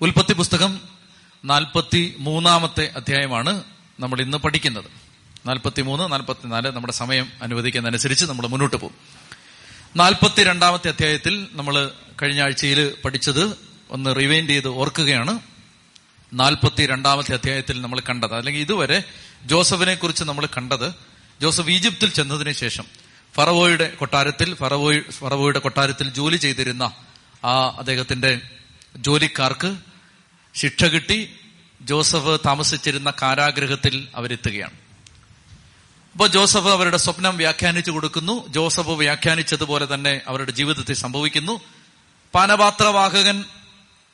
ഉൽപ്പത്തി പുസ്തകം നാൽപ്പത്തി മൂന്നാമത്തെ അധ്യായമാണ് നമ്മൾ ഇന്ന് പഠിക്കുന്നത്. നാൽപ്പത്തി മൂന്ന് നാൽപ്പത്തിനാല് നമ്മുടെ സമയം അനുവദിക്കുന്നതനുസരിച്ച് നമ്മൾ മുന്നോട്ട് പോകും. നാൽപ്പത്തി രണ്ടാമത്തെ അധ്യായത്തിൽ നമ്മൾ കഴിഞ്ഞ ആഴ്ചയിൽ പഠിച്ചത് ഒന്ന് റിവൈൻഡ് ചെയ്ത് ഓർക്കുകയാണ്. നാൽപ്പത്തി രണ്ടാമത്തെ അധ്യായത്തിൽ നമ്മൾ കണ്ടത്. അല്ലെങ്കിൽ ഇതുവരെ ജോസഫിനെ കുറിച്ച് നമ്മൾ കണ്ടത്. ജോസഫ് ഈജിപ്തിൽ ചെന്നതിന് ശേഷം ഫറവോയുടെ കൊട്ടാരത്തിൽ ഫറവോ ഫറവോയുടെ കൊട്ടാരത്തിൽ ജോലി ചെയ്തിരുന്ന ആ അദ്ദേഹത്തിന്റെ ജോലിക്കാർക്ക് ശിക്ഷ കിട്ടി ജോസഫ് താമസിച്ചിരുന്ന കാരാഗ്രഹത്തിൽ അവരെത്തുകയാണ്. അപ്പോൾ ജോസഫ് അവരുടെ സ്വപ്നം വ്യാഖ്യാനിച്ചു കൊടുക്കുന്നു. ജോസഫ് വ്യാഖ്യാനിച്ചതുപോലെ തന്നെ അവരുടെ ജീവിതത്തിൽ സംഭവിക്കുന്നു. പാനപാത്രവാഹകൻ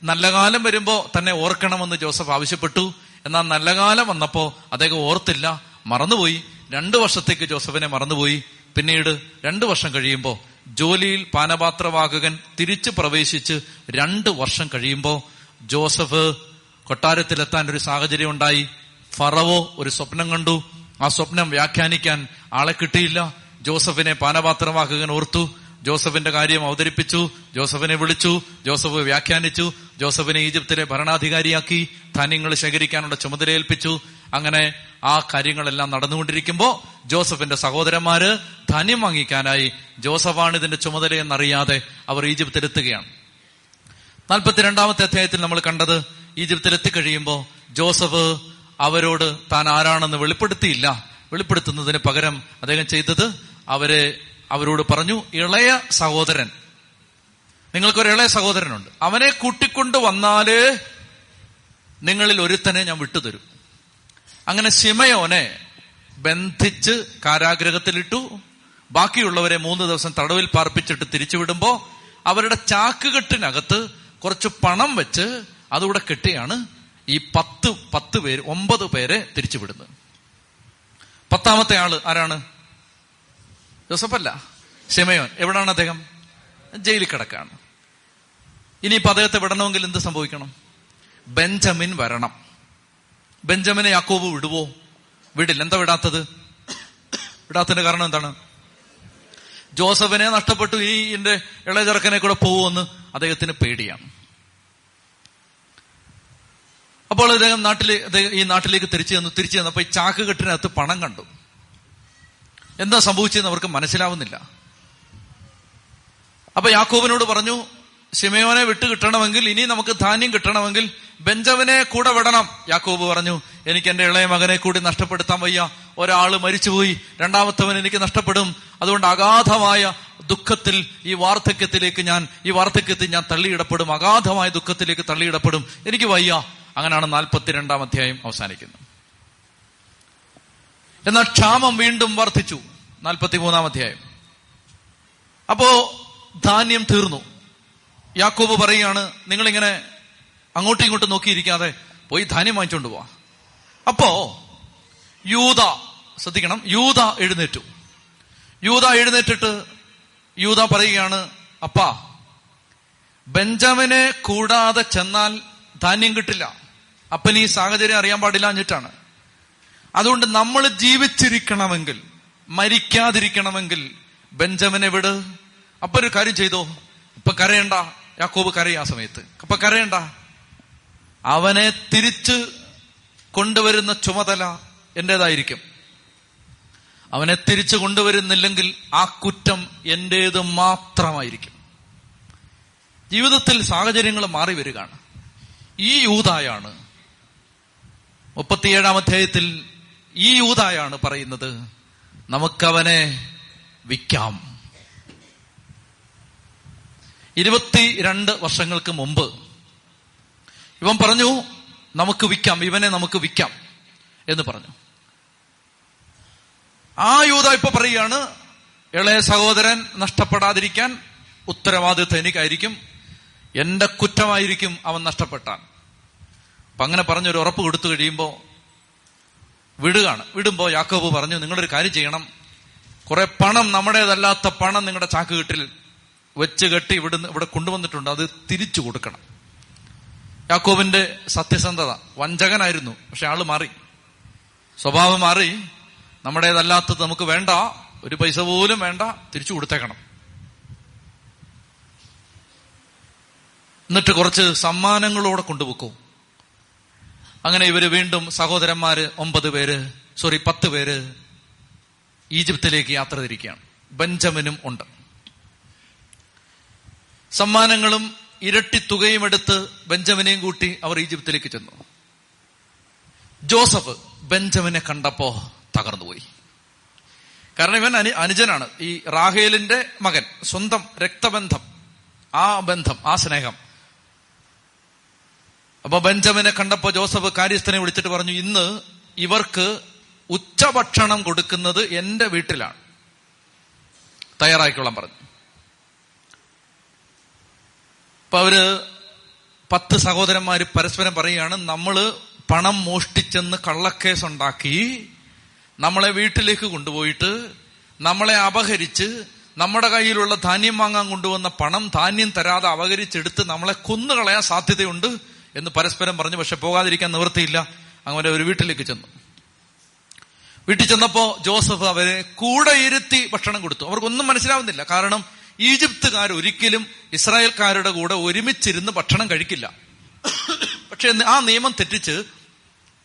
നല്ല കാലം വരുമ്പോൾ തന്നെ ഓർക്കണമെന്ന് ജോസഫ് ആവശ്യപ്പെട്ടു. എന്നാൽ നല്ല കാലം വന്നപ്പോൾ അദ്ദേഹം ഓർത്തില്ല മറന്നുപോയി. രണ്ടു വർഷത്തേക്ക് ജോസഫിനെ മറന്നുപോയി. പിന്നീട് രണ്ടു വർഷം കഴിയുമ്പോൾ ജോലിയിൽ പാനപാത്രവാഹകൻ തിരിച്ചു പ്രവേശിച്ച് രണ്ട് വർഷം കഴിയുമ്പോൾ ജോസഫ് കൊട്ടാരത്തിലെത്താൻ ഒരു സാഹചര്യം ഉണ്ടായി ഫറവോ ഒരു സ്വപ്നം കണ്ടു. ആ സ്വപ്നം വ്യാഖ്യാനിക്കാൻ ആളെ കിട്ടിയില്ല. ജോസഫിനെ പാനപാത്രവാഹകൻ ഓർത്തു. ജോസഫിന്റെ കാര്യം അവതരിപ്പിച്ചു ജോസഫിനെ വിളിച്ചു ജോസഫ് വ്യാഖ്യാനിച്ചു ജോസഫിനെ ഈജിപ്തിലെ ഭരണാധികാരിയാക്കി ധാന്യങ്ങൾ ശേഖരിക്കാനുള്ള ചുമതല ഏൽപ്പിച്ചു. അങ്ങനെ ആ കാര്യങ്ങളെല്ലാം നടന്നുകൊണ്ടിരിക്കുമ്പോ ജോസഫിന്റെ സഹോദരന്മാര് ധാന്യം വാങ്ങിക്കാനായി ജോസഫാണ് ഇതിന്റെ ചുമതലയെന്നറിയാതെ അവർ ഈജിപ്തിലെത്തുകയാണ്. നാൽപ്പത്തിരണ്ടാമത്തെ അധ്യായത്തിൽ നമ്മൾ കണ്ടത് ഈജിപ്തിലെത്തിക്കഴിയുമ്പോൾ ജോസഫ് അവരോട് താൻ ആരാണെന്ന് വെളിപ്പെടുത്തിയില്ല. വെളിപ്പെടുത്തുന്നതിന് പകരം അദ്ദേഹം ചെയ്തത് അവരെ അവരോട് പറഞ്ഞു ഇളയ സഹോദരൻ. നിങ്ങൾക്കൊരു ഇളയ സഹോദരനുണ്ട്. അവനെ കൂട്ടിക്കൊണ്ട് വന്നാൽ നിങ്ങളിൽ ഒരുത്തനെ ഞാൻ വിട്ടുതരും. അങ്ങനെ ശിമയോനെ ബന്ധിച്ച് കാരാഗ്രഹത്തിലിട്ടു. ബാക്കിയുള്ളവരെ മൂന്ന് ദിവസം തടവിൽ പാർപ്പിച്ചിട്ട് തിരിച്ചുവിടുമ്പോ അവരുടെ ചാക്കുകെട്ടിനകത്ത് കുറച്ച് പണം വെച്ച് അതുകൂടെ കെട്ടിയാണ് ഈ പത്ത് പത്ത് പേര് ഒമ്പത് പേരെ തിരിച്ചുവിടുന്നത്. പത്താമത്തെ ആൾ ആരാണ്? ജോസഫല്ല ഷെമയോൻ എവിടാണ് അദ്ദേഹം? ജയിലിൽ കിടക്കാണ്. ഇനിയിപ്പോ അദ്ദേഹത്തെ വിടണമെങ്കിൽ എന്ത് സംഭവിക്കണം? ബെഞ്ചമിൻ വരണം. ബെഞ്ചമിനെ യാക്കോബ് വിടുവോ? വിടില്ല. എന്താ വിടാത്തത്? വിടാത്തതിന്റെ കാരണം എന്താണ്? ജോസഫിനെ നഷ്ടപ്പെട്ടു. ഈ എന്റെ ഇളയ ചെറുക്കനെ കൂടെ പോകുമെന്ന് അദ്ദേഹത്തിന് പേടിയാണ്. അപ്പോൾ അദ്ദേഹം നാട്ടിലെ ഈ നാട്ടിലേക്ക് തിരിച്ചു ചെന്നു. തിരിച്ചു ചെന്നപ്പോ ഈ ചാക്ക് കെട്ടിനകത്ത് പണം കണ്ടു. എന്താ സംഭവിച്ചതെന്ന് അവർക്ക് മനസ്സിലാവുന്നില്ല. അപ്പൊ യാക്കോബിനോട് പറഞ്ഞു ശിമയോനെ വിട്ട് കിട്ടണമെങ്കിൽ ഇനി നമുക്ക് ധാന്യം കിട്ടണമെങ്കിൽ ബെഞ്ചമിനെ കൂടെ വിടണം. യാക്കോബ് പറഞ്ഞു എനിക്ക് എന്റെ ഇളയ മകനെ കൂടി നഷ്ടപ്പെടുത്താൻ വയ്യ. ഒരാൾ മരിച്ചുപോയി രണ്ടാമത്തവൻ എനിക്ക് നഷ്ടപ്പെടും. അതുകൊണ്ട് അഗാധമായ ദുഃഖത്തിൽ ഈ വാർദ്ധക്യത്തിലേക്ക് ഞാൻ ഈ വാർദ്ധക്യത്തിൽ ഞാൻ തള്ളിയിടപ്പെടും. അഗാധമായ ദുഃഖത്തിലേക്ക് തള്ളിയിടപ്പെടും. എനിക്ക് വയ്യ. അങ്ങനെയാണ് നാൽപ്പത്തിരണ്ടാം അധ്യായം അവസാനിക്കുന്നത്. എന്നാൽ ക്ഷാമം വീണ്ടും വർദ്ധിച്ചു. നാൽപ്പത്തിമൂന്നാം അധ്യായം. അപ്പോ ധാന്യം തീർന്നു. യാക്കോബ് പറയുകയാണ് നിങ്ങളിങ്ങനെ അങ്ങോട്ടും ഇങ്ങോട്ടും നോക്കിയിരിക്കാതെ പോയി ധാന്യം വാങ്ങിച്ചുകൊണ്ട് പോവാ. അപ്പോ യൂത ശ്രദ്ധിക്കണം യൂത എഴുന്നേറ്റു. യൂത എഴുന്നേറ്റിട്ട് യൂത പറയുകയാണ് അപ്പാ ബെഞ്ചമിനെ കൂടാതെ ചെന്നാൽ ധാന്യം കിട്ടില്ല. അപ്പൻ ഈ സാഹചര്യം അറിയാൻ പാടില്ല എന്നിട്ടാണ്. അതുകൊണ്ട് നമ്മൾ ജീവിച്ചിരിക്കണമെങ്കിൽ മരിക്കാതിരിക്കണമെങ്കിൽ ബെഞ്ചമിനെ വിട്. അപ്പൊ ഒരു കാര്യം ചെയ്തോ? ഇപ്പൊ കരയണ്ട. യാക്കോബ് കരയ ആ സമയത്ത്. അപ്പൊ കരയണ്ട. അവനെ തിരിച്ച് കൊണ്ടുവരുന്ന ചുമതല എന്റേതായിരിക്കും. അവനെ തിരിച്ചു കൊണ്ടുവരുന്നില്ലെങ്കിൽ ആ കുറ്റം എന്റേത് മാത്രമായിരിക്കും. ജീവിതത്തിൽ സാഹചര്യങ്ങൾ മാറി വരികയാണ്. ഈ യൂതായാണ് മുപ്പത്തിയേഴാം അധ്യായത്തിൽ ഈ യൂതായാണ് പറയുന്നത് നമുക്കവനെ വിൽക്കാം. ഇരുപത്തിരണ്ട് വർഷങ്ങൾക്ക് മുമ്പ് ഇവൻ പറഞ്ഞു നമുക്ക് വിൽക്കാം ഇവനെ നമുക്ക് വിൽക്കാം എന്ന് പറഞ്ഞു. ആ യൂത ഇപ്പൊ പറയുകയാണ് ഇളയ സഹോദരൻ നഷ്ടപ്പെടാതിരിക്കാൻ ഉത്തരവാദിത്വം എനിക്കായിരിക്കും എന്റെ കുറ്റമായിരിക്കും അവൻ നഷ്ടപ്പെട്ടാൻ. അപ്പൊ അങ്ങനെ പറഞ്ഞൊരു ഉറപ്പ് കൊടുത്തു കഴിയുമ്പോ വിടുകയാണ്. വിടുമ്പോ യാക്കോബ് പറഞ്ഞു നിങ്ങളൊരു കാര്യം ചെയ്യണം. കുറെ പണം നമ്മുടേതല്ലാത്ത പണം നിങ്ങളുടെ ചാക്കുകെട്ടിൽ വെച്ച് കെട്ടി ഇവിടുന്ന് ഇവിടെ കൊണ്ടുവന്നിട്ടുണ്ട്. അത് തിരിച്ചു കൊടുക്കണം. യാക്കോബിന്റെ സത്യസന്ധത. വഞ്ചകനായിരുന്നു പക്ഷെ ആൾ മാറി. സ്വഭാവം മാറി. നമ്മുടേതല്ലാത്തത് നമുക്ക് വേണ്ട. ഒരു പൈസ പോലും വേണ്ട. തിരിച്ചു കൊടുത്തേക്കണം. എന്നിട്ട് കുറച്ച് സമ്മാനങ്ങളോടെ കൊണ്ടുപോക്കൂ. അങ്ങനെ ഇവർ വീണ്ടും സഹോദരന്മാര് ഒമ്പത് പേര് സോറി പത്ത് പേര് ഈജിപ്തിലേക്ക് യാത്ര തിരിക്കുകയാണ്. ബെഞ്ചമിനും ഉണ്ട്. സമ്മാനങ്ങളും ഇരട്ടി തുകയും എടുത്ത് ബെഞ്ചമിനെയും കൂട്ടി അവർ ഈജിപ്തിലേക്ക് ചെന്നു. ജോസഫ് ബെഞ്ചമിനെ കണ്ടപ്പോ തകർന്നുപോയി കാരണം ഇവൻ അനു അനുജനാണ്. ഈ റാഹേലിന്റെ മകൻ സ്വന്തം രക്തബന്ധം ആ ബന്ധം ആ സ്നേഹം അപ്പൊ ബെഞ്ചമിനെ കണ്ടപ്പോ ജോസഫ് കാര്യസ്ഥനെ വിളിച്ചിട്ട് പറഞ്ഞു ഇന്ന് ഇവർക്ക് ഉച്ചഭക്ഷണം കൊടുക്കുന്നത് എന്റെ വീട്ടിലാണ്. തയ്യാറാക്കിക്കൊള്ളാൻ പറഞ്ഞു. അപ്പൊ അവർ പത്ത് സഹോദരന്മാര് പരസ്പരം പറയുകയാണ് നമ്മൾ പണം മോഷ്ടിച്ചെന്ന് കള്ളക്കേസ് ഉണ്ടാക്കി നമ്മളെ വീട്ടിലേക്ക് കൊണ്ടുപോയിട്ട് നമ്മളെ അപഹരിച്ച് നമ്മുടെ കയ്യിലുള്ള ധാന്യം വാങ്ങാൻ കൊണ്ടുവന്ന പണം ധാന്യം തരാതെ അപഹരിച്ചെടുത്ത് നമ്മളെ കൊന്നുകളയാൻ സാധ്യതയുണ്ട്. എന്ന് പരസ്പരം പറഞ്ഞു പക്ഷെ പോകാതിരിക്കാൻ നിവൃത്തിയില്ല. അങ്ങനെ ഒരു വീട്ടിലേക്ക് ചെന്നു. വീട്ടിൽ ചെന്നപ്പോ ജോസഫ് അവരെ കൂടെ ഇരുത്തി ഭക്ഷണം കൊടുത്തു. അവർക്കൊന്നും മനസ്സിലാവുന്നില്ല. കാരണം ഈജിപ്തുകാർ ഒരിക്കലും ഇസ്രായേൽക്കാരുടെ കൂടെ ഒരുമിച്ചിരുന്ന് ഭക്ഷണം കഴിക്കില്ല. പക്ഷെ ആ നിയമം തെറ്റിച്ച്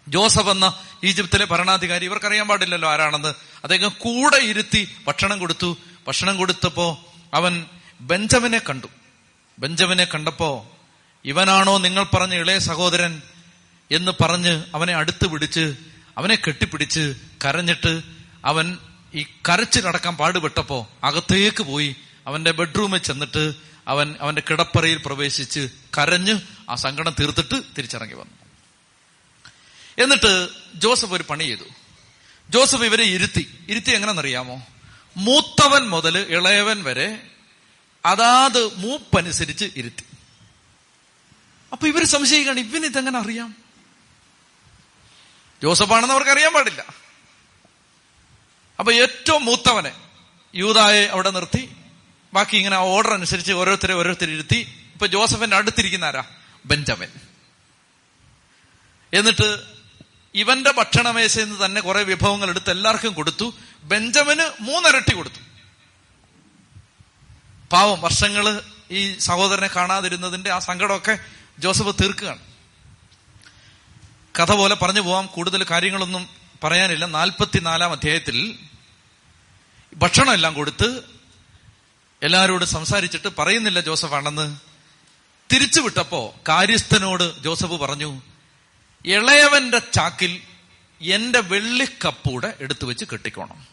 ജോസഫ് എന്ന ഈജിപ്തിലെ ഭരണാധികാരി ഇവർക്കറിയാൻ പാടില്ലല്ലോ ആരാണെന്ന് അദ്ദേഹം കൂടെ ഇരുത്തി ഭക്ഷണം കൊടുത്തു. ഭക്ഷണം കൊടുത്തപ്പോ അവൻ ബെഞ്ചമിനെ കണ്ടു. ബെഞ്ചമിനെ കണ്ടപ്പോ ഇവനാണോ നിങ്ങൾ പറഞ്ഞ ഇളയ സഹോദരൻ എന്ന് പറഞ്ഞ് അവനെ അടുത്ത് പിടിച്ച് അവനെ കെട്ടിപ്പിടിച്ച് കരഞ്ഞിട്ട് അവൻ ഈ കരച്ചിലടക്കാൻ പാടുപെട്ടപ്പോ അകത്തേക്ക് പോയി അവന്റെ ബെഡ്റൂമിൽ ചെന്നിട്ട് അവൻ അവന്റെ കിടപ്പറയിൽ പ്രവേശിച്ച് കരഞ്ഞ് ആ സങ്കടം തീർത്തിട്ട് തിരിച്ചിറങ്ങി വന്നു. എന്നിട്ട് ജോസഫ് ഒരു പണി ചെയ്തു. ജോസഫ് ഇവരെ ഇരുത്തി. ഇരുത്തി എങ്ങനെന്നറിയാമോ മൂത്തവൻ മുതൽ ഇളയവൻ വരെ അതാത് മൂപ്പനുസരിച്ച് ഇരുത്തി. അപ്പൊ ഇവർ സംശയിക്കാണ് ഇവന് ഇതെങ്ങനെ അറിയാം? ജോസഫാണെന്ന് അവർക്ക് അറിയാൻ പാടില്ല. അപ്പൊ ഏറ്റവും മൂത്തവനെ യൂതായെ അവിടെ നിർത്തി ബാക്കി ഇങ്ങനെ ഓർഡർ അനുസരിച്ച് ഓരോരുത്തരെ ഓരോരുത്തരെ ഇരുത്തി ഇപ്പൊ ജോസഫിന്റെ അടുത്തിരിക്കുന്ന ആരാ? ബെഞ്ചമിൻ. എന്നിട്ട് ഇവന്റെ ഭക്ഷണമേശയിൽ നിന്ന് തന്നെ കുറെ വിഭവങ്ങൾ എടുത്ത് എല്ലാവർക്കും കൊടുത്തു. ബെഞ്ചമിന് മൂന്നരട്ടി കൊടുത്തു. പാവം വർഷങ്ങൾ ഈ സഹോദരനെ കാണാതിരുന്നതിന്റെ ആ സങ്കടമൊക്കെ ജോസഫ് തീർക്കുകയാണ്. കഥ പോലെ പറഞ്ഞു പോവാം. കൂടുതൽ കാര്യങ്ങളൊന്നും പറയാനില്ല. നാൽപ്പത്തിനാലാം അധ്യായത്തിൽ ഭക്ഷണം എല്ലാം കൊടുത്ത് എല്ലാവരോടും സംസാരിച്ചിട്ട് പറയുന്നില്ല ജോസഫ് ആണെന്ന് തിരിച്ചു വിട്ടപ്പോ കാര്യസ്ഥനോട് ജോസഫ് പറഞ്ഞു ഇളയവന്റെ ചാക്കിൽ എന്റെ വെള്ളിക്കപ്പൂടെ എടുത്തു വെച്ച് കെട്ടിക്കോണം.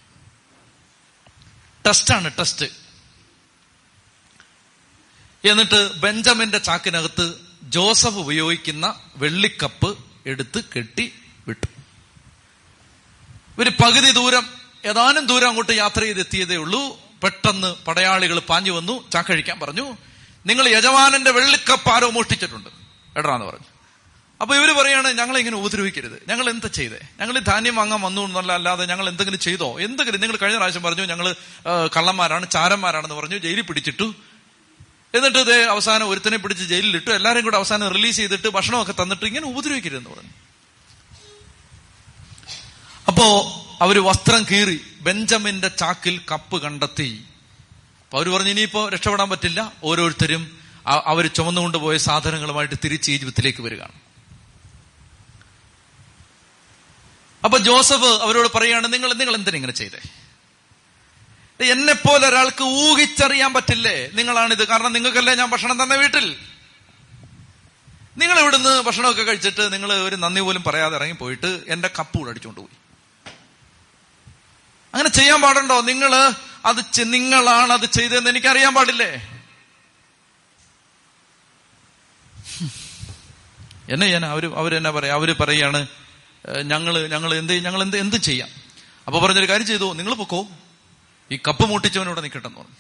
ടെസ്റ്റാണ് ടെസ്റ്റ്. എന്നിട്ട് ബെഞ്ചമിന്റെ ചാക്കിനകത്ത് ജോസഫ് ഉപയോഗിക്കുന്ന വെള്ളിക്കപ്പ് എടുത്ത് കെട്ടി വിട്ടു. ഇവർ പകുതി ദൂരം ഏതാനും ദൂരം അങ്ങോട്ട് യാത്ര ചെയ്തെത്തിയതേ ഉള്ളൂ. പെട്ടെന്ന് പടയാളികൾ പാഞ്ഞു വന്നു. ചാക്കഴിക്കാൻ പറഞ്ഞു. നിങ്ങൾ യജമാനന്റെ വെള്ളിക്കപ്പ് ആരോ മോഷ്ടിച്ചിട്ടുണ്ട്. എടാന്ന് പറഞ്ഞു. അപ്പൊ ഇവർ പറയാണ് ഞങ്ങളെ ഇങ്ങനെ ഉപദ്രവിക്കരുത്. ഞങ്ങൾ എന്താ ചെയ്തേ? ഞങ്ങൾ ധാന്യം വാങ്ങാൻ വന്നു എന്നല്ല അല്ലാതെ ഞങ്ങൾ എന്തെങ്കിലും ചെയ്തോ? എന്തെങ്കിലും നിങ്ങൾ കഴിഞ്ഞ പ്രാവശ്യം പറഞ്ഞു ഞങ്ങൾ കള്ളന്മാരാണ് ചാരന്മാരാണെന്ന് പറഞ്ഞു ജയിലിൽ പിടിച്ചിട്ടു. എന്നിട്ട് ഇതേ അവസാനം ഒരുത്തനെ പിടിച്ച് ജയിലിലിട്ടു എല്ലാരും കൂടെ അവസാനം റിലീസ് ചെയ്തിട്ട് ഭക്ഷണമൊക്കെ തന്നിട്ട് ഇങ്ങനെ ഉപദ്രവിക്കരുതെന്ന് പറഞ്ഞു. അപ്പോ അവർ വസ്ത്രം കീറി ബെഞ്ചമിന്റെ ചാക്കിൽ കപ്പ് കണ്ടെത്തി. അപ്പൊ അവർ പറഞ്ഞു ഇനിയിപ്പോ രക്ഷപ്പെടാൻ പറ്റില്ല. ഓരോരുത്തരും അവർ ചുമന്നുകൊണ്ടുപോയ സാധനങ്ങളുമായിട്ട് തിരിച്ച് ഈജിപ്തിലേക്ക് വരികയാണ്. അപ്പൊ ജോസഫ് അവരോട് പറയുകയാണ് നിങ്ങൾ നിങ്ങൾ എന്തിനാ ഇങ്ങനെ ചെയ്തേ? എന്നെ പോലെ ഒരാൾക്ക് ഊഹിച്ചറിയാൻ പറ്റില്ലേ? നിങ്ങളാണിത്. കാരണം നിങ്ങൾക്കല്ലേ ഞാൻ ഭക്ഷണം തന്നെ വീട്ടിൽ? നിങ്ങൾ ഇവിടുന്ന് ഭക്ഷണമൊക്കെ കഴിച്ചിട്ട് നിങ്ങൾ ഒരു നന്ദി പോലും പറയാതെ ഇറങ്ങി പോയിട്ട് എന്റെ കപ്പ് കൂടെ അടിച്ചുകൊണ്ട് പോയി. അങ്ങനെ ചെയ്യാൻ പാടുണ്ടോ? നിങ്ങൾ അത് നിങ്ങളാണ് അത് ചെയ്തതെന്ന് എനിക്കറിയാൻ പാടില്ലേ? എന്നെ ഞാൻ അവർ അവരെന്നാ പറയാ? അവർ പറയാണ് ഞങ്ങൾ ഞങ്ങൾ എന്ത് ഞങ്ങൾ എന്ത് എന്ത് ചെയ്യാം? അപ്പൊ പറഞ്ഞൊരു കാര്യം ചെയ്തു. നിങ്ങൾ പൊക്കോ ഈ കപ്പ് മൂട്ടിച്ചവനോട് നിൽക്കട്ടെന്ന് പറഞ്ഞു.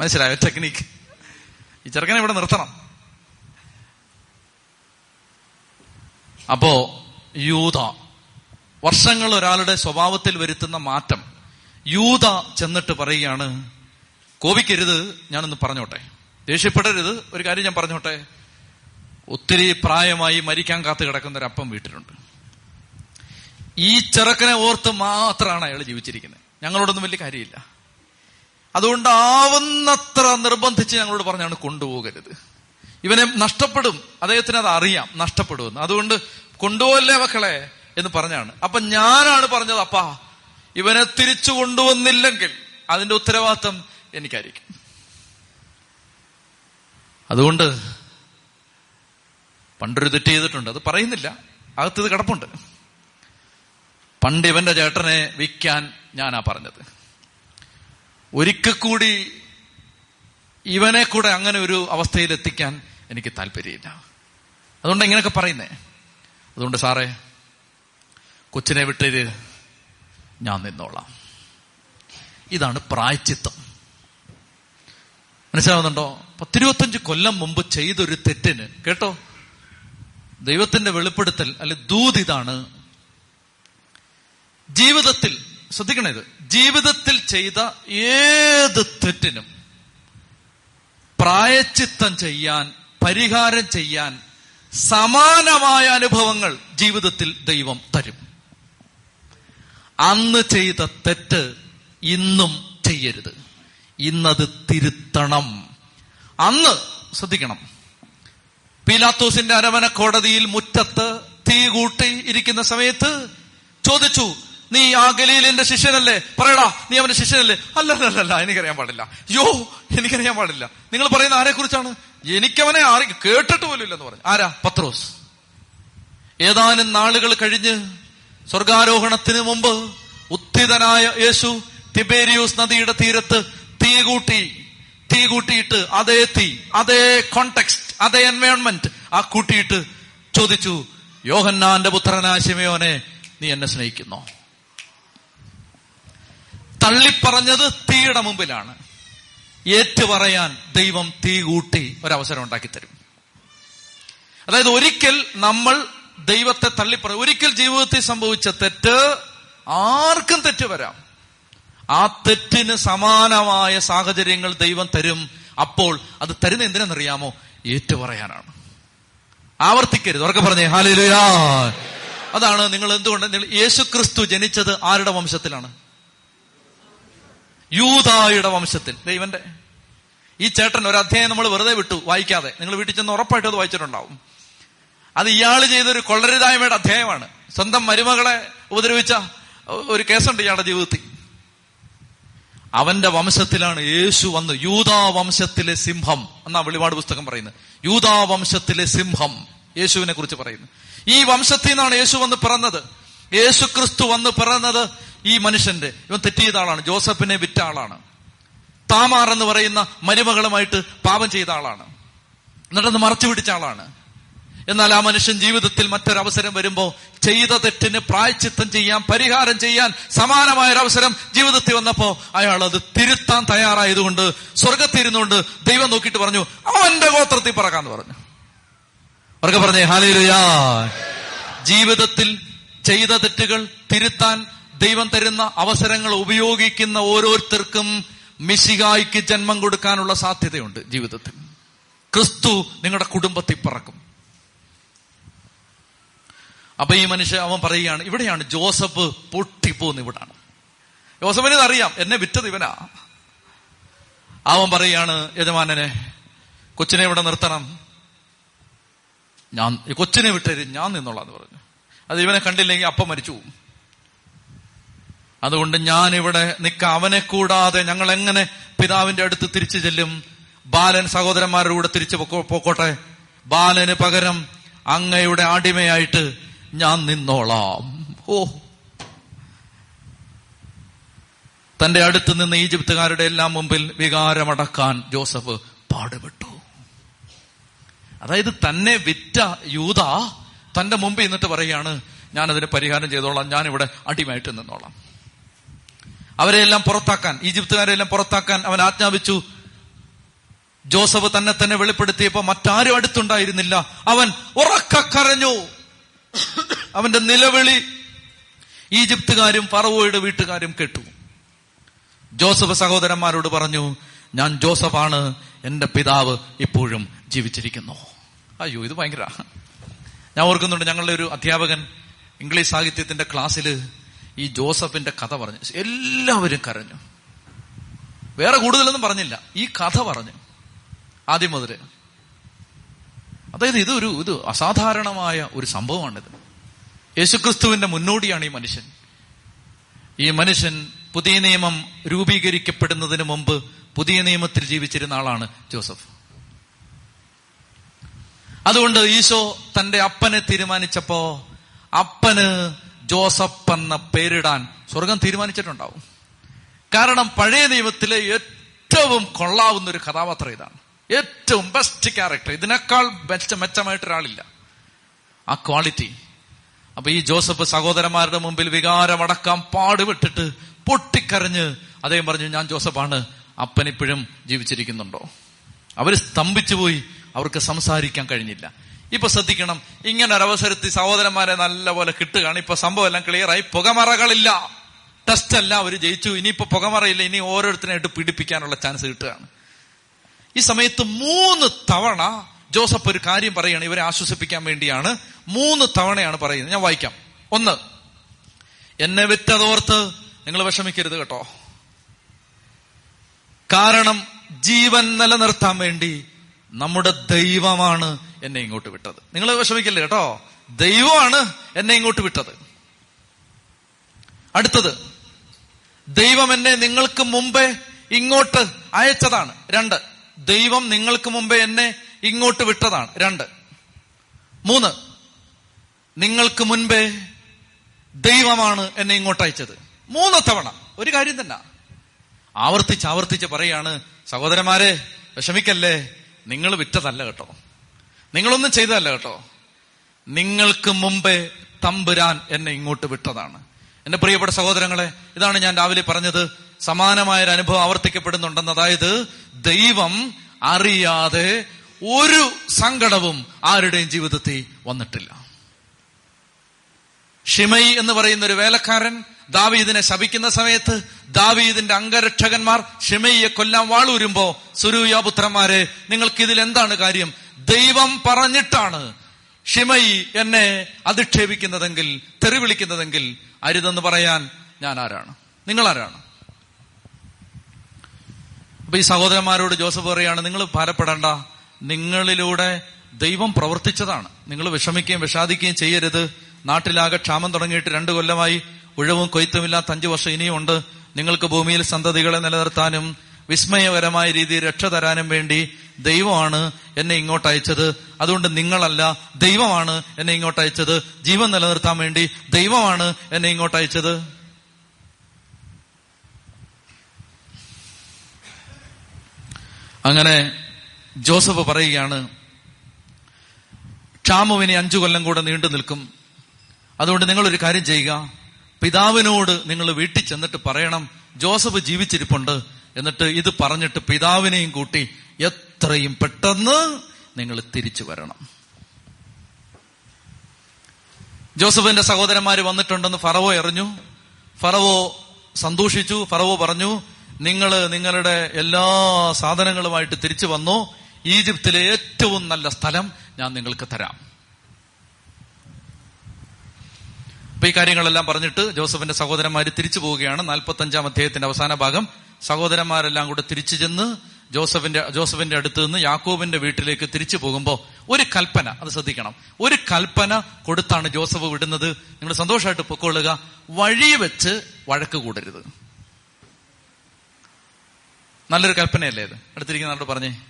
മനസ്സിലായോ? ടെക്നിക്ക് ഈ ചെറുക്കനെ ഇവിടെ നിർത്തണം. അപ്പോ യൂത. വർഷങ്ങൾ ഒരാളുടെ സ്വഭാവത്തിൽ വരുത്തുന്ന മാറ്റം. യൂത ചെന്നിട്ട് പറയുകയാണ് കോപിക്കരുത് ഞാനൊന്ന് പറഞ്ഞോട്ടെ. ദേഷ്യപ്പെടരുത് ഒരു കാര്യം ഞാൻ പറഞ്ഞോട്ടെ. ഒത്തിരി പ്രായമായി മരിക്കാൻ കാത്തു കിടക്കുന്ന ഒരു അപ്പം വീട്ടിലുണ്ട്. ഈ ചെറുക്കനെ ഓർത്ത് മാത്രമാണ് അയാൾ ജീവിച്ചിരിക്കുന്നത്. ഞങ്ങളോടൊന്നും വലിയ കാര്യമില്ല. അതുകൊണ്ട് ആവുന്നത്ര നിർബന്ധിച്ച് ഞങ്ങളോട് പറഞ്ഞാണ് കൊണ്ടുപോകരുത്. ഇവനെ നഷ്ടപ്പെടും. അദ്ദേഹത്തിന് അത് അറിയാം. നഷ്ടപ്പെടുമെന്ന്. അതുകൊണ്ട് കൊണ്ടുപോകല്ലേ മക്കളെ എന്ന് പറഞ്ഞാണ്. അപ്പൊ ഞാനാണ് പറഞ്ഞത് അപ്പാ ഇവനെ തിരിച്ചു കൊണ്ടുവന്നില്ലെങ്കിൽ അതിന്റെ ഉത്തരവാദിത്തം എനിക്കായിരിക്കും. അതുകൊണ്ട് പണ്ടൊരു തെറ്റ് ചെയ്തിട്ടുണ്ട്. അത് പറയുന്നില്ല. അകത്തത് കിടപ്പുണ്ട്. പണ്ട് ഇവന്റെ ചേട്ടനെ വിൽക്കാൻ ഞാനാ പറഞ്ഞത്. ഒരിക്കൽ കൂടി ഇവനെ കൂടെ അങ്ങനെ ഒരു അവസ്ഥയിൽ എത്തിക്കാൻ എനിക്ക് താല്പര്യമില്ല. അതുകൊണ്ട് ഇങ്ങനെയൊക്കെ പറയുന്നേ. അതുകൊണ്ട് സാറേ കൊച്ചിനെ വിട്ടത് ഞാൻ നിന്നോളാം. ഇതാണ് പ്രായച്ചിത്തം. മനസ്സിലാവുന്നുണ്ടോ? പത്തിരുപത്തഞ്ച് കൊല്ലം മുമ്പ് ചെയ്തൊരു തെറ്റിന് കേട്ടോ? ദൈവത്തിന്റെ വെളിപ്പെടുത്തൽ അല്ലെ ദൂത് ഇതാണ് ജീവിതത്തിൽ ശ്രദ്ധിക്കണേ ഇത്. ജീവിതത്തിൽ ചെയ്ത ഏത് തെറ്റിനും പ്രായച്ചിത്തം ചെയ്യാൻ പരിഹാരം ചെയ്യാൻ സമാനമായ അനുഭവങ്ങൾ ജീവിതത്തിൽ ദൈവം തരും. അന്ന് ചെയ്ത തെറ്റ് ഇന്നും ചെയ്യരുത്. ഇന്നത് തിരുത്തണം. അന്ന് ശ്രദ്ധിക്കണം. പീലാത്തോസിന്റെ അരമന കോടതിയിൽ മുറ്റത്ത് തീ കൂട്ടി ഇരിക്കുന്ന സമയത്ത് ചോദിച്ചു നീ ആ ഗലീലിന്റെ ശിഷ്യനല്ലേ? പറയടാ നീ അവന്റെ ശിഷ്യനല്ലേ? അല്ല അല്ല എനിക്കറിയാൻ പാടില്ല. യോ എനിക്കറിയാൻ പാടില്ല. നിങ്ങൾ പറയുന്ന ആരെ കുറിച്ചാണ് എനിക്കവനെ ആരെ കേട്ടിട്ട് പോലും ഇല്ലെന്ന് പറഞ്ഞു. ആരാ? പത്രോസ്. ഏതാനും നാളുകൾ കഴിഞ്ഞ് സ്വർഗാരോഹണത്തിന് മുമ്പ് ഉത്ഥിതനായ യേശു തിബേരിയൂസ് നദിയുടെ തീരത്ത് തീ കൂട്ടി തീ കൂട്ടിയിട്ട് അതേ തീ അതേ കോണ്ടെക്സ്റ്റ് അതേ എൻവയോൺമെന്റ് ആ കൂട്ടിയിട്ട് ചോദിച്ചു യോഹന്നാന്റെ പുത്രനാശിമയോനെ നീ എന്നെ സ്നേഹിക്കുന്നോ? തള്ളിപ്പറഞ്ഞത് തീയുടെ മുമ്പിലാണ്. ഏറ്റുപറയാൻ ദൈവം തീ കൂട്ടി ഒരവസരം ഉണ്ടാക്കി തരും അതായത് ഒരിക്കൽ നമ്മൾ ദൈവത്തെ തള്ളിപ്പറ ഒരിക്കൽ ജീവിതത്തിൽ സംഭവിച്ച തെറ്റ് ആർക്കും തെറ്റ് വരാം. ആ തെറ്റിന് സമാനമായ സാഹചര്യങ്ങൾ ദൈവം തരും. അപ്പോൾ അത് തരുന്ന എന്തിനെന്നറിയാമോ? ഏറ്റുപറയാനാണ്. ആവർത്തിക്കരുത്. ഉറക്കെ പറഞ്ഞേ ഹാലുയാ അതാണ് നിങ്ങൾ എന്തുകൊണ്ട് യേശു ക്രിസ്തു ജനിച്ചത് ആരുടെ വംശത്തിലാണ്? യൂതായുടെ വംശത്തിൽ. ദൈവന്റെ ഈ ചേട്ടൻ ഒരു അധ്യായം നമ്മൾ വെറുതെ വിട്ടു വായിക്കാതെ. നിങ്ങൾ വീട്ടിൽ ചെന്ന് ഉറപ്പായിട്ട് അത് വായിച്ചിട്ടുണ്ടാവും. അത് ഇയാൾ ചെയ്തൊരു കൊള്ളരുതായ്മയുടെ അധ്യായമാണ്. സ്വന്തം മരുമകളെ ഉപദ്രവിച്ച ഒരു കേസുണ്ട് ഇയാളുടെ ജീവിതത്തിൽ. അവന്റെ വംശത്തിലാണ് യേശു വന്ന് യൂതാ വംശത്തിലെ സിംഹം എന്നാ വെളിപാട് പുസ്തകം പറയുന്നത്. യൂതാ വംശത്തിലെ സിംഹം യേശുവിനെ കുറിച്ച് പറയുന്നു. ഈ വംശത്തിൽ നിന്നാണ് യേശു വന്ന് പിറന്നത്. യേശു ക്രിസ്തു വന്ന് പിറന്നത് ഈ മനുഷ്യന്റെ ഇവൻ തെറ്റിയത് ആളാണ് ജോസഫിനെ വിറ്റ ആളാണ്. താമാർ എന്ന് പറയുന്ന മരുമകളുമായിട്ട് പാപം ചെയ്ത ആളാണ്. എന്നിട്ടത് മറച്ചു പിടിച്ച ആളാണ്. എന്നാൽ ആ മനുഷ്യൻ ജീവിതത്തിൽ മറ്റൊരവസരം വരുമ്പോൾ ചെയ്ത തെറ്റിന് പ്രായച്ചിത്തം ചെയ്യാൻ പരിഹാരം ചെയ്യാൻ സമാനമായ ഒരു അവസരം ജീവിതത്തിൽ വന്നപ്പോ അയാൾ അത് തിരുത്താൻ തയ്യാറായതുകൊണ്ട് സ്വർഗത്തിരുന്നുകൊണ്ട് ദൈവം നോക്കിയിട്ട് പറഞ്ഞു അവന്റെ ഗോത്രത്തിൽ പറക്കാന്ന് പറഞ്ഞു. അവർക്ക് പറഞ്ഞേ ഹാലയിലുയാ ജീവിതത്തിൽ ചെയ്ത തെറ്റുകൾ തിരുത്താൻ ദൈവം തരുന്ന അവസരങ്ങൾ ഉപയോഗിക്കുന്ന ഓരോരുത്തർക്കും മിശികായിക്ക് ജന്മം കൊടുക്കാനുള്ള സാധ്യതയുണ്ട് ജീവിതത്തിൽ. ക്രിസ്തു നിങ്ങളുടെ കുടുംബത്തിൽ പറക്കും. അപ്പൊ ഈ മനുഷ്യൻ അവൻ പറയുകയാണ് ഇവിടെയാണ് ജോസഫ് പൊട്ടിപ്പോന്ന് ഇവിടാണ്. ജോസഫിന് അറിയാം എന്നെ വിറ്റത് ഇവനാ. അവൻ പറയുകയാണ് യജമാനനെ കൊച്ചിനെ ഇവിടെ നിർത്തണം. ഞാൻ കൊച്ചിനെ വിട്ടേര് ഞാൻ നിന്നോളാന്ന് പറഞ്ഞു. അത് ഇവനെ കണ്ടില്ലെങ്കിൽ അപ്പം മരിച്ചു പോകും അതുകൊണ്ട് ഞാൻ ഇവിടെ നിക്ക അവനെ കൂടാതെ ഞങ്ങൾ എങ്ങനെ പിതാവിന്റെ അടുത്ത് തിരിച്ചു ചെല്ലും? ബാലൻ സഹോദരന്മാരുടെ കൂടെ തിരിച്ചു പോക്കോട്ടെ? ബാലന് പകരം അങ്ങയുടെ അടിമയായിട്ട് ഞാൻ നിന്നോളാം. ഓ തന്റെ അടുത്ത് നിന്ന് ഈജിപ്തുകാരുടെ എല്ലാം മുമ്പിൽ വികാരമടക്കാൻ ജോസഫ് പാടുപെട്ടു. അതായത് തന്നെ വിറ്റ യൂത തന്റെ മുമ്പിൽ നിന്നിട്ട് പറയാണ് ഞാനതിന് പരിഹാരം ചെയ്തോളാം. ഞാനിവിടെ അടിമയായിട്ട് നിന്നോളാം. അവരെല്ലാം പുറത്താക്കാൻ ഈജിപ്തുകാരെല്ലാം പുറത്താക്കാൻ അവൻ ആജ്ഞാപിച്ചു. ജോസഫ് തന്നെ തന്നെ വെളിപ്പെടുത്തിയപ്പോ മറ്റാരും അടുത്തുണ്ടായിരുന്നില്ല. അവൻ ഉറക്കക്കരഞ്ഞു അവന്റെ നിലവിളി ഈജിപ്തുകാരും പറവോയുടെ വീട്ടുകാരും കേട്ടു. ജോസഫ് സഹോദരന്മാരോട് പറഞ്ഞു ഞാൻ ജോസഫാണ് എന്റെ പിതാവ് ഇപ്പോഴും ജീവിച്ചിരിക്കുന്നു. അയ്യോ ഇത് ഭയങ്കര ഞാൻ ഓർക്കുന്നുണ്ട് ഞങ്ങളുടെ ഒരു അധ്യാപകൻ ഇംഗ്ലീഷ് സാഹിത്യത്തിന്റെ ക്ലാസ്സിൽ ഈ ജോസഫിന്റെ കഥ പറഞ്ഞു. എല്ലാവരും കരഞ്ഞു. വേറെ കൂടുതലൊന്നും പറഞ്ഞില്ല. ഈ കഥ പറഞ്ഞു. ആദ്യം മുതൽ. അതായത് ഇതൊരു ഇത് അസാധാരണമായ ഒരു സംഭവമാണിത്. യേശുക്രിസ്തുവിന്റെ മുന്നോടിയാണ് ഈ മനുഷ്യൻ. ഈ മനുഷ്യൻ പുതിയ നിയമം രൂപീകരിക്കപ്പെടുന്നതിന് മുമ്പ് പുതിയ നിയമത്തിൽ ജീവിച്ചിരുന്ന ആളാണ് ജോസഫ്. അതുകൊണ്ട് ഈശോ തന്റെ അപ്പനെ തീരുമാനിച്ചപ്പോ അപ്പന് ജോസഫ് എന്ന പേരിടാൻ സ്വർഗം തീരുമാനിച്ചിട്ടുണ്ടാവും. കാരണം പഴയ നിയമത്തിലെ ഏറ്റവും കൊള്ളാവുന്ന ഒരു കഥാപാത്രം ഇതാണ്. ഏറ്റവും ബെസ്റ്റ് ക്യാരക്ടർ ഇതിനേക്കാൾ ബെസ്റ്റ് മെച്ചമായിട്ട് ഒരാളില്ല ആ ക്വാളിറ്റി അപ്പൊ ഈ ജോസഫ് സഹോദരന്മാരുടെ മുമ്പിൽ വികാരമടക്കാൻ പാടുവിട്ടിട്ട് പൊട്ടിക്കരഞ്ഞ് അദ്ദേഹം പറഞ്ഞു ഞാൻ ജോസഫാണ്. അപ്പനിപ്പോഴും ജീവിച്ചിരിക്കുന്നുണ്ടോ? അവർ സ്തംഭിച്ചു പോയി അവർക്ക് സംസാരിക്കാൻ കഴിഞ്ഞില്ല. ഇപ്പൊ ശ്രദ്ധിക്കണം. ഇങ്ങനെ ഒരവസരത്തിൽ സഹോദരന്മാരെ നല്ലപോലെ കിട്ടുകയാണ്. ഇപ്പൊ സംഭവം എല്ലാം ക്ലിയറായി പുകമറകളില്ല. ടെസ്റ്റ് അല്ല അവർ ജയിച്ചു. ഇനിയിപ്പോ പുകമറയില്ല. ഇനി ഓരോരുത്തരായിട്ട് പീഡിപ്പിക്കാനുള്ള ചാൻസ് കിട്ടുകയാണ്. ഈ സമയത്ത് മൂന്ന് തവണ ജോസഫ് ഒരു കാര്യം പറയാണ്. ഇവരെ ആശ്വസിപ്പിക്കാൻ വേണ്ടിയാണ് മൂന്ന് തവണയാണ് പറയുന്നത്. ഞാൻ വായിക്കാം. ഒന്ന് എന്നെ വിറ്റതോർത്ത് നിങ്ങൾ വിഷമിക്കരുത് കേട്ടോ. കാരണം ജീവൻ നിലനിർത്താൻ വേണ്ടി നമ്മുടെ ദൈവമാണ് എന്നെ ഇങ്ങോട്ട് വിട്ടത്. നിങ്ങൾ വിഷമിക്കല്ലേ കേട്ടോ? ദൈവമാണ് എന്നെ ഇങ്ങോട്ട് വിട്ടത്. അടുത്തത് ദൈവം എന്നെ നിങ്ങൾക്ക് മുമ്പേ ഇങ്ങോട്ട് അയച്ചതാണ്. രണ്ട് ദൈവം നിങ്ങൾക്ക് മുമ്പേ എന്നെ ഇങ്ങോട്ട് വിട്ടതാണ്. രണ്ട്. മൂന്ന് നിങ്ങൾക്ക് മുൻപേ ദൈവമാണ് എന്നെ ഇങ്ങോട്ട് അയച്ചത്. മൂന്ന് തവണ. ഒരു കാര്യം തന്നെ. ആവർത്തിച്ച് ആവർത്തിച്ച് പറയാണ് സഹോദരന്മാരെ വിഷമിക്കല്ലേ? നിങ്ങൾ വിറ്റതല്ല കേട്ടോ. നിങ്ങളൊന്നും ചെയ്തതല്ല കേട്ടോ. നിങ്ങൾക്ക് മുമ്പേ തമ്പുരാൻ എന്നെ ഇങ്ങോട്ട് വിട്ടതാണ്. എന്റെ പ്രിയപ്പെട്ട സഹോദരങ്ങളെ ഇതാണ് ഞാൻ രാവിലെ പറഞ്ഞത്. സമാനമായ ഒരു അനുഭവം ആവർത്തിക്കപ്പെടുന്നുണ്ടെന്ന്. അതായത് ദൈവം അറിയാതെ ഒരു സങ്കടവും ആരുടെയും ജീവിതത്തിൽ വന്നിട്ടില്ല. ഷിമൈ എന്ന് പറയുന്ന ഒരു വേലക്കാരൻ ദാവീദിനെ ശപിക്കുന്ന സമയത്ത് ദാവീദിന്റെ അംഗരക്ഷകന്മാർ ഷിമയെ കൊല്ലാൻ വാളൂരുമ്പോ സുരൂയാപുത്രന്മാരെ നിങ്ങൾക്ക് ഇതിൽ എന്താണ് കാര്യം? ദൈവം പറഞ്ഞിട്ടാണ് ഷിമയി എന്നെ അധിക്ഷേപിക്കുന്നതെങ്കിൽ തെറിവിളിക്കുന്നതെങ്കിൽ അരുതെന്ന് പറയാൻ ഞാൻ ആരാണ്? നിങ്ങൾ ആരാണ് അപ്പൊ ഈ സഹോദരന്മാരോട് ജോസഫ് പറയാണ് നിങ്ങൾ ഭാരപ്പെടേണ്ട. നിങ്ങളിലൂടെ ദൈവം പ്രവർത്തിച്ചതാണ്. നിങ്ങൾ വിഷമിക്കുകയും വിഷാദിക്കുകയും ചെയ്യരുത്. നാട്ടിലാകെ ക്ഷാമം തുടങ്ങിയിട്ട് രണ്ടു കൊല്ലമായി ഉഴവും കൊയ്ത്തുമില്ലാത്ത അഞ്ചു വർഷം ഇനിയുണ്ട് നിങ്ങൾക്ക് ഭൂമിയിൽ സന്തതികളെ നിലനിർത്താനും വിസ്മയകരമായ രീതിയിൽ രക്ഷ തരാനും വേണ്ടി ദൈവമാണ് എന്നെ ഇങ്ങോട്ട് അയച്ചത്. അതുകൊണ്ട് നിങ്ങളല്ല ദൈവമാണ് എന്നെ ഇങ്ങോട്ട് അയച്ചത്. ജീവൻ നിലനിർത്താൻ വേണ്ടി ദൈവമാണ് എന്നെ ഇങ്ങോട്ട് അയച്ചത്. അങ്ങനെ ജോസഫ് പറയുകയാണ് ക്ഷാമുവിനെ അഞ്ചു കൊല്ലം കൂടെ നീണ്ടു നിൽക്കും. അതുകൊണ്ട് നിങ്ങൾ ഒരു കാര്യം ചെയ്യുക. പിതാവിനോട് നിങ്ങൾ വീട്ടിൽ ചെന്നിട്ട് പറയണം ജോസഫ് ജീവിച്ചിരിപ്പുണ്ട്. എന്നിട്ട് ഇത് പറഞ്ഞിട്ട് പിതാവിനെയും കൂട്ടി എത്രയും പെട്ടെന്ന് നിങ്ങൾ തിരിച്ചു വരണം. ജോസഫിന്റെ സഹോദരന്മാര് വന്നിട്ടുണ്ടെന്ന് ഫറവോ എറിഞ്ഞു ഫറവോ സന്തോഷിച്ചു. ഫറവോ പറഞ്ഞു നിങ്ങൾ നിങ്ങളുടെ എല്ലാ സാധനങ്ങളുമായിട്ട് തിരിച്ചു വന്നു. ഈജിപ്തിലെ ഏറ്റവും നല്ല സ്ഥലം ഞാൻ നിങ്ങൾക്ക് തരാം. അപ്പൊ ഈ കാര്യങ്ങളെല്ലാം പറഞ്ഞിട്ട് ജോസഫിന്റെ സഹോദരന്മാര് തിരിച്ചു പോവുകയാണ്. നാൽപ്പത്തി അഞ്ചാം അധ്യായത്തിന്റെ അവസാന ഭാഗം. സഹോദരന്മാരെല്ലാം കൂടെ തിരിച്ചു ചെന്ന് ജോസഫിന്റെ ജോസഫിന്റെ അടുത്ത് നിന്ന് യാക്കോബിന്റെ വീട്ടിലേക്ക് തിരിച്ചു പോകുമ്പോൾ ഒരു കൽപ്പന അത് ശ്രദ്ധിക്കണം. ഒരു കൽപ്പന കൊടുത്താണ് ജോസഫ് വിടുന്നത്. നിങ്ങൾ സന്തോഷമായിട്ട് പൊക്കോളുക വഴി വെച്ച് വഴക്ക് കൂടരുത്. നല്ലൊരു കൽപ്പനയല്ലേ ഇത്? അടുത്തിരിക്കുന്ന ആളോട് പറഞ്ഞേ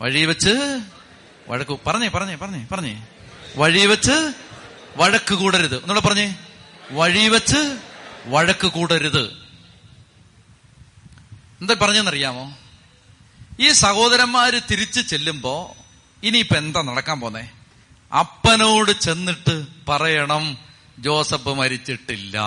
വഴി വെച്ച് വഴക്ക് പറഞ്ഞേ പറഞ്ഞേ പറഞ്ഞേ പറഞ്ഞേ. വഴി വെച്ച് വഴക്ക് കൂടരുത്. എന്നോട് പറഞ്ഞേ വഴി വെച്ച് വഴക്ക് കൂടരുത്. എന്താ പറഞ്ഞെന്നറിയാമോ ഈ സഹോദരന്മാര് തിരിച്ചു ചെല്ലുമ്പോ ഇനിയിപ്പൊ എന്താ നടക്കാൻ പോന്നെ? അപ്പനോട് ചെന്നിട്ട് പറയണം ജോസഫ് മരിച്ചിട്ടില്ല.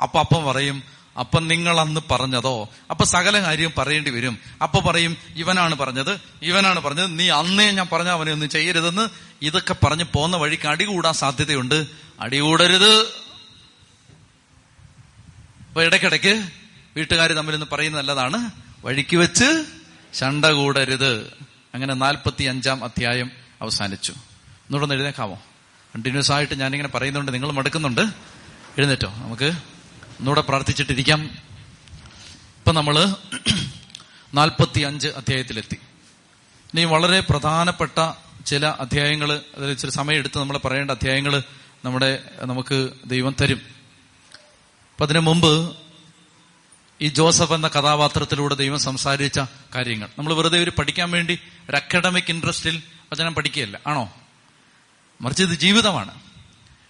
അപ്പൊ അപ്പം പറയും അപ്പൊ നിങ്ങൾ അന്ന് പറഞ്ഞതോ? അപ്പൊ സകല കാര്യം പറയേണ്ടി വരും. അപ്പൊ പറയും ഇവനാണ് പറഞ്ഞത് ഇവനാണ് പറഞ്ഞത് നീ അന്നേ ഞാൻ പറഞ്ഞ അവനെ ഒന്നും ചെയ്യരുതെന്ന്. ഇതൊക്കെ പറഞ്ഞ് പോന്ന വഴിക്ക് അടി കൂടാൻ സാധ്യതയുണ്ട്. അടി കൂടരുത് അപ്പൊ ഇടയ്ക്കിടയ്ക്ക് വീട്ടുകാർ തമ്മിൽ പറയുന്ന നല്ലതാണ് വഴിക്ക് വെച്ച് ശണ്ട കൂടരുത്. അങ്ങനെ നാൽപ്പത്തി അഞ്ചാം അധ്യായം അവസാനിച്ചു. ഒന്നുകൂടെ എഴുന്നേക്കാമോ? കണ്ടിന്യൂസ് ആയിട്ട് ഞാനിങ്ങനെ പറയുന്നുണ്ട്. നിങ്ങൾ മടുക്കുന്നുണ്ട്? എഴുന്നേറ്റോ? നമുക്ക് ഒന്നുകൂടെ പ്രാർത്ഥിച്ചിട്ടിരിക്കാം. ഇപ്പൊ നമ്മൾ നാൽപ്പത്തി അഞ്ച് അധ്യായത്തിലെത്തി. ഇനി വളരെ പ്രധാനപ്പെട്ട ചില അധ്യായങ്ങൾ അതിൽ ഇച്ചിരി സമയം എടുത്ത് നമ്മൾ പറയേണ്ട അധ്യായങ്ങൾ നമ്മുടെ നമുക്ക് ദൈവം തരും. അപ്പൊ അതിനു മുമ്പ് ഈ ജോസഫ് എന്ന കഥാപാത്രത്തിലൂടെ ദൈവം സംസാരിച്ച കാര്യങ്ങൾ. നമ്മൾ വെറുതെ ഒരു പഠിക്കാൻ വേണ്ടി ഒരു അക്കാഡമിക് ഇൻട്രസ്റ്റിൽ വചനം പഠിക്കുകയല്ല. ആണോ? മറിച്ച് ഇത് ജീവിതമാണ്.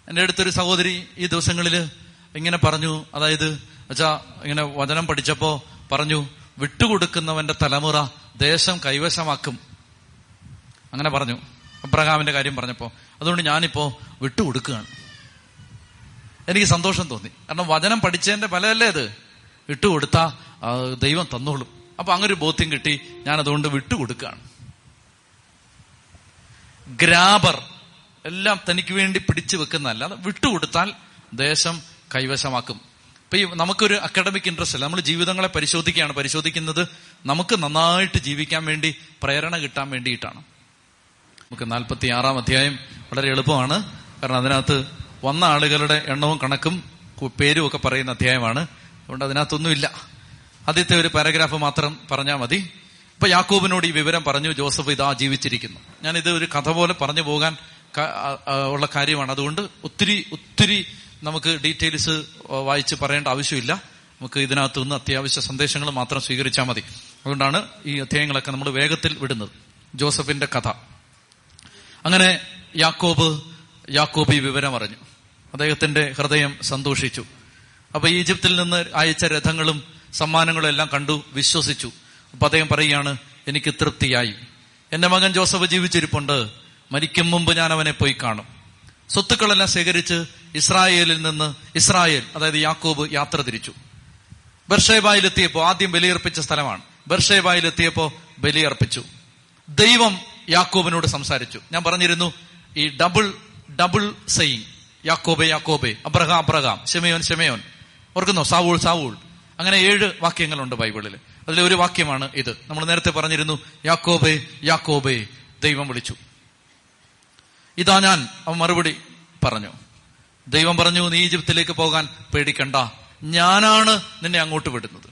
എന്റെ അടുത്തൊരു സഹോദരി ഈ ദിവസങ്ങളിൽ ഇങ്ങനെ പറഞ്ഞു. അതായത് വെച്ചാ ഇങ്ങനെ വചനം പഠിച്ചപ്പോ പറഞ്ഞു വിട്ടുകൊടുക്കുന്നവന്റെ തലമുറ ദേശം കൈവശമാക്കും. അങ്ങനെ പറഞ്ഞു. അബ്രഹാമിന്റെ കാര്യം പറഞ്ഞപ്പോ അതുകൊണ്ട് ഞാനിപ്പോ വിട്ടുകൊടുക്കുകയാണ്. എനിക്ക് സന്തോഷം തോന്നി. കാരണം വചനം പഠിച്ചതിന്റെ ഫലമല്ലേ അത് വിട്ടുകൊടുത്താ ദൈവം തന്നോളും. അപ്പൊ അങ്ങനൊരു ബോധ്യം കിട്ടി ഞാൻ അതുകൊണ്ട് വിട്ടുകൊടുക്കുകയാണ്. ഗ്രാബർ എല്ലാം തനിക്ക് വേണ്ടി പിടിച്ചു വെക്കുന്നതല്ല. അത് വിട്ടുകൊടുത്താൽ ദേശം കൈവശമാക്കും. ഇപ്പൊ ഈ നമുക്കൊരു അക്കാഡമിക് ഇൻട്രസ്റ്റ് അല്ല. നമ്മൾ ജീവിതങ്ങളെ പരിശോധിക്കുകയാണ്. പരിശോധിക്കുന്നത് നമുക്ക് നന്നായിട്ട് ജീവിക്കാൻ വേണ്ടി പ്രേരണ കിട്ടാൻ വേണ്ടിയിട്ടാണ്. നമുക്ക് നാൽപ്പത്തി ആറാം അധ്യായം വളരെ എളുപ്പമാണ്. കാരണം അതിനകത്ത് വന്ന ആളുകളുടെ എണ്ണവും കണക്കും പേരും ഒക്കെ പറയുന്ന അധ്യായമാണ്. അതുകൊണ്ട് അതിനകത്തൊന്നുമില്ല. ആദ്യത്തെ ഒരു പാരഗ്രാഫ് മാത്രം പറഞ്ഞാൽ മതി. ഇപ്പൊ യാക്കൂബിനോട് ഈ വിവരം പറഞ്ഞു ജോസഫ് ഇതാ ജീവിച്ചിരിക്കുന്നു. ഞാൻ ഇത് ഒരു കഥ പോലെ പറഞ്ഞു പോകാൻ ഉള്ള കാര്യമാണ്. അതുകൊണ്ട് ഒത്തിരി ഒത്തിരി നമുക്ക് ഡീറ്റെയിൽസ് വായിച്ച് പറയേണ്ട ആവശ്യമില്ല. നമുക്ക് ഇതിനകത്ത് നിന്ന് അത്യാവശ്യ സന്ദേശങ്ങൾ മാത്രം സ്വീകരിച്ചാൽ മതി. അതുകൊണ്ടാണ് ഈ അധ്യായങ്ങളൊക്കെ നമ്മൾ വേഗത്തിൽ വിടുന്നത്. ജോസഫിന്റെ കഥ. അങ്ങനെ യാക്കോബ് യാക്കോബ് ഈ വിവരം അറിഞ്ഞു. അദ്ദേഹത്തിന്റെ ഹൃദയം സന്തോഷിച്ചു. അപ്പൊ ഈജിപ്തിൽ നിന്ന് അയച്ച രഥങ്ങളും സമ്മാനങ്ങളും എല്ലാം കണ്ടു വിശ്വസിച്ചു. അപ്പൊ അദ്ദേഹം പറയുകയാണ് എനിക്ക് തൃപ്തിയായി. എന്റെ മകൻ ജോസഫ് ജീവിച്ചിരിപ്പുണ്ട്. മരിക്കും മുമ്പ് ഞാൻ അവനെ പോയി കാണും. സ്വത്തുക്കളെല്ലാം ശേഖരിച്ച് ഇസ്രായേലിൽ നിന്ന് ഇസ്രായേൽ അതായത് യാക്കോബ് യാത്ര തിരിച്ചു. ബർഷേബായിലെത്തിയപ്പോ ആദ്യം ബലിയർപ്പിച്ച സ്ഥലമാണ്. ബർഷേബായിലെത്തിയപ്പോ ബലിയർപ്പിച്ചു. ദൈവം യാക്കോബിനോട് സംസാരിച്ചു. ഞാൻ പറഞ്ഞിരുന്നു ഈ ഡബിൾ ഡബിൾ സെയിങ് യാക്കോബെ യാക്കോബെ. Abraham Abraham. ഷെമയോൻ ഷെമയോൻ ഓർക്കുന്നോ? സാവൂൾ സാവൂൾ. അങ്ങനെ ഏഴ് വാക്യങ്ങളുണ്ട് ബൈബിളിൽ അതിലെ ഒരു വാക്യമാണ് ഇത്. നമ്മൾ നേരത്തെ പറഞ്ഞിരുന്നു യാക്കോബേ യാക്കോബേ ദൈവം വിളിച്ചു. ഇതാ ഞാൻ അവൻ മറുപടി പറഞ്ഞു. ദൈവം പറഞ്ഞു നീ ഈജിപ്തിലേക്ക് പോകാൻ പേടിക്കണ്ട. ഞാനാണ് നിന്നെ അങ്ങോട്ട് വിടുന്നത്.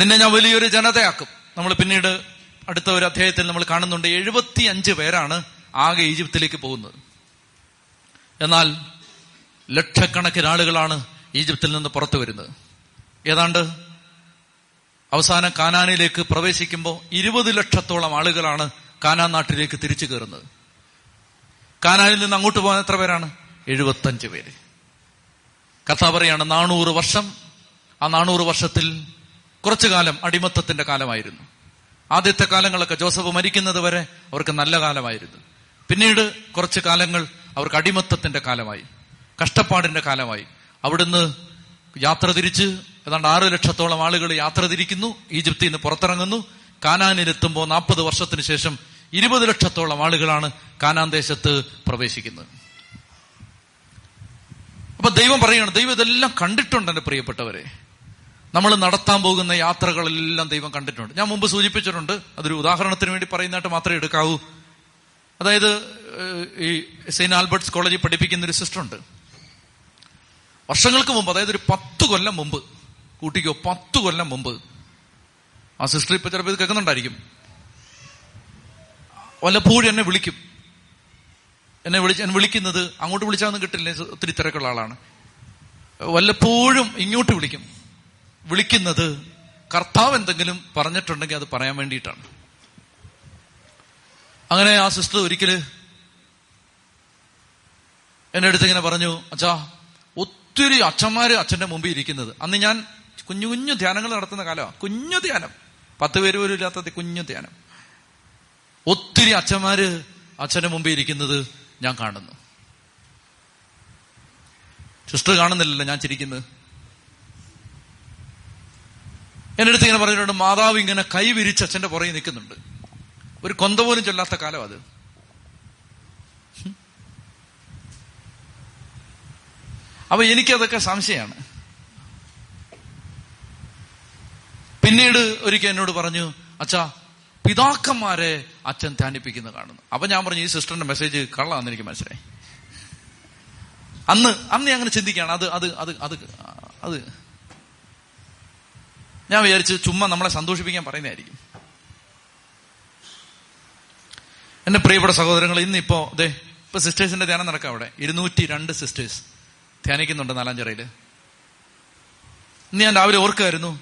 നിന്നെ ഞാൻ വലിയൊരു ജനതയാക്കും. നമ്മൾ പിന്നീട് അടുത്ത ഒരു അധ്യായത്തിൽ നമ്മൾ കാണുന്നുണ്ട് എഴുപത്തി അഞ്ച് പേരാണ് ആകെ ഈജിപ്തിലേക്ക് പോകുന്നത്. എന്നാൽ ലക്ഷക്കണക്കിന് ആളുകളാണ് ഈജിപ്തിൽ നിന്ന് പുറത്തു വരുന്നത്. ഏതാണ്ട് അവസാനം കാനാനിലേക്ക് പ്രവേശിക്കുമ്പോൾ ഇരുപത് ലക്ഷത്തോളം ആളുകളാണ് കാനാൻ നാട്ടിലേക്ക് തിരിച്ചു കയറുന്നത്. കാനാനിൽ നിന്ന് അങ്ങോട്ട് പോകാൻ എത്ര പേരാണ്? എഴുപത്തഞ്ച് പേര്. കഥ പറയാണ് നാനൂറ് വർഷം ആ നാനൂറ് വർഷത്തിൽ കുറച്ചു കാലം അടിമത്തത്തിന്റെ കാലമായിരുന്നു. ആദ്യത്തെ കാലങ്ങളൊക്കെ ജോസഫ് മരിക്കുന്നത് വരെ അവർക്ക് നല്ല കാലമായിരുന്നു. പിന്നീട് കുറച്ചു കാലങ്ങൾ അവർക്ക് അടിമത്തത്തിന്റെ കാലമായി. കഷ്ടപ്പാടിന്റെ കാലമായി. അവിടുന്ന് യാത്ര തിരിച്ച് ഏതാണ്ട് ആറ് ലക്ഷത്തോളം ആളുകൾ യാത്ര തിരിക്കുന്നു ഈജിപ്തിൽ നിന്ന് പുറത്തിറങ്ങുന്നു. കാനാനിലെത്തുമ്പോൾ നാൽപ്പത് വർഷത്തിന് ശേഷം ഇരുപത് ലക്ഷത്തോളം ആളുകളാണ് കാനാൻ ദേശത്ത് പ്രവേശിക്കുന്നത്. അപ്പൊ ദൈവം പറയുകയാണ് ദൈവം ഇതെല്ലാം കണ്ടിട്ടുണ്ട് എന്റെ പ്രിയപ്പെട്ടവരെ. നമ്മൾ നടത്താൻ പോകുന്ന യാത്രകളെല്ലാം ദൈവം കണ്ടിട്ടുണ്ട്. ഞാൻ മുമ്പ് സൂചിപ്പിച്ചിട്ടുണ്ട് അതൊരു ഉദാഹരണത്തിന് വേണ്ടി പറയുന്നതായിട്ട് മാത്രമേ എടുക്കാവൂ. അതായത് ഈ സെയിന്റ് ആൽബർട്ട്സ് കോളേജിൽ പഠിപ്പിക്കുന്ന ഒരു സിസ്റ്റർ ഉണ്ട് വർഷങ്ങൾക്ക് മുമ്പ് അതായത് ഒരു പത്ത് കൊല്ലം മുമ്പ് കൂട്ടിക്കോ പത്ത് കൊല്ലം മുമ്പ് ആ സിസ്റ്റർ ഇപ്പൊ ചിലപ്പോൾ ഇത് കേൾക്കുന്നുണ്ടായിരിക്കും. വല്ലപ്പോഴും എന്നെ വിളിക്കും. എന്നെ വിളിച്ച് എന്നെ വിളിക്കുന്നത് അങ്ങോട്ട് വിളിച്ചാന്നും കിട്ടില്ല ഒത്തിരി തിരക്കുള്ള ആളാണ്. വല്ലപ്പോഴും ഇങ്ങോട്ട് വിളിക്കും. വിളിക്കുന്നത് കർത്താവ് എന്തെങ്കിലും പറഞ്ഞിട്ടുണ്ടെങ്കിൽ അത് പറയാൻ വേണ്ടിയിട്ടാണ്. അങ്ങനെ ആ സിസ്റ്റർ ഒരിക്കൽ എന്റെ അടുത്ത് ഇങ്ങനെ പറഞ്ഞു അച്ഛാ ഒത്തിരി അച്ഛന്മാര് അച്ഛന്റെ മുമ്പിൽ ഇരിക്കുന്നത്. അന്ന് ഞാൻ കുഞ്ഞു കുഞ്ഞു ധ്യാനങ്ങൾ നടത്തുന്ന കാലമാണ് കുഞ്ഞു ധ്യാനം. പത്ത് പേര് പോലും ഇല്ലാത്ത കുഞ്ഞു ധ്യാനം. ഒത്തിരി അച്ഛന്മാര് അച്ഛന്റെ മുമ്പിൽ ഇരിക്കുന്നത് ഞാൻ കാണുന്നു. സിസ്റ്റർ കാണുന്നില്ലല്ലോ ഞാൻ ചിരിക്കുന്നത്. എന്റെ അടുത്ത് ഇങ്ങനെ പറഞ്ഞിട്ടുണ്ട് മാതാവ് ഇങ്ങനെ കൈവിരിച്ച് അച്ഛന്റെ പുറകെ നിൽക്കുന്നുണ്ട്. ഒരു കൊന്ത പോലും ചൊല്ലാത്ത കാലം അത്. അപ്പൊ എനിക്കതൊക്കെ സംശയമാണ്. പിന്നീട് ഒരിക്കൽ എന്നോട് പറഞ്ഞു അച്ഛാ പിതാക്കന്മാരെ അച്ഛൻ ധ്യാനിപ്പിക്കുന്ന കാണുന്നു. അപ്പൊ ഞാൻ പറഞ്ഞു ഈ സിസ്റ്ററിന്റെ മെസ്സേജ് കള്ളാന്ന് എനിക്ക് മനസ്സിലായി. അന്ന് അന്ന് അങ്ങനെ ചിന്തിക്കുകയാണ്. അത് അത് അത് അത് അത്. ഞാൻ വിചാരിച്ചു ചുമ്മാ നമ്മളെ സന്തോഷിപ്പിക്കാൻ പറയുന്നതായിരിക്കും. എന്റെ പ്രിയപ്പെട്ട സഹോദരങ്ങൾ ഇന്നിപ്പോ അതെ ഇപ്പൊ സിസ്റ്റേഴ്സിന്റെ ധ്യാനം നടക്കാം അവിടെ. ഇരുന്നൂറ്റി രണ്ട് സിസ്റ്റേഴ്സ് ധ്യാനിക്കുന്നുണ്ട് നാലാഞ്ചിറയിൽ ഇന്ന് ഞാൻ രാവിലെ ഓർക്കായിരുന്നു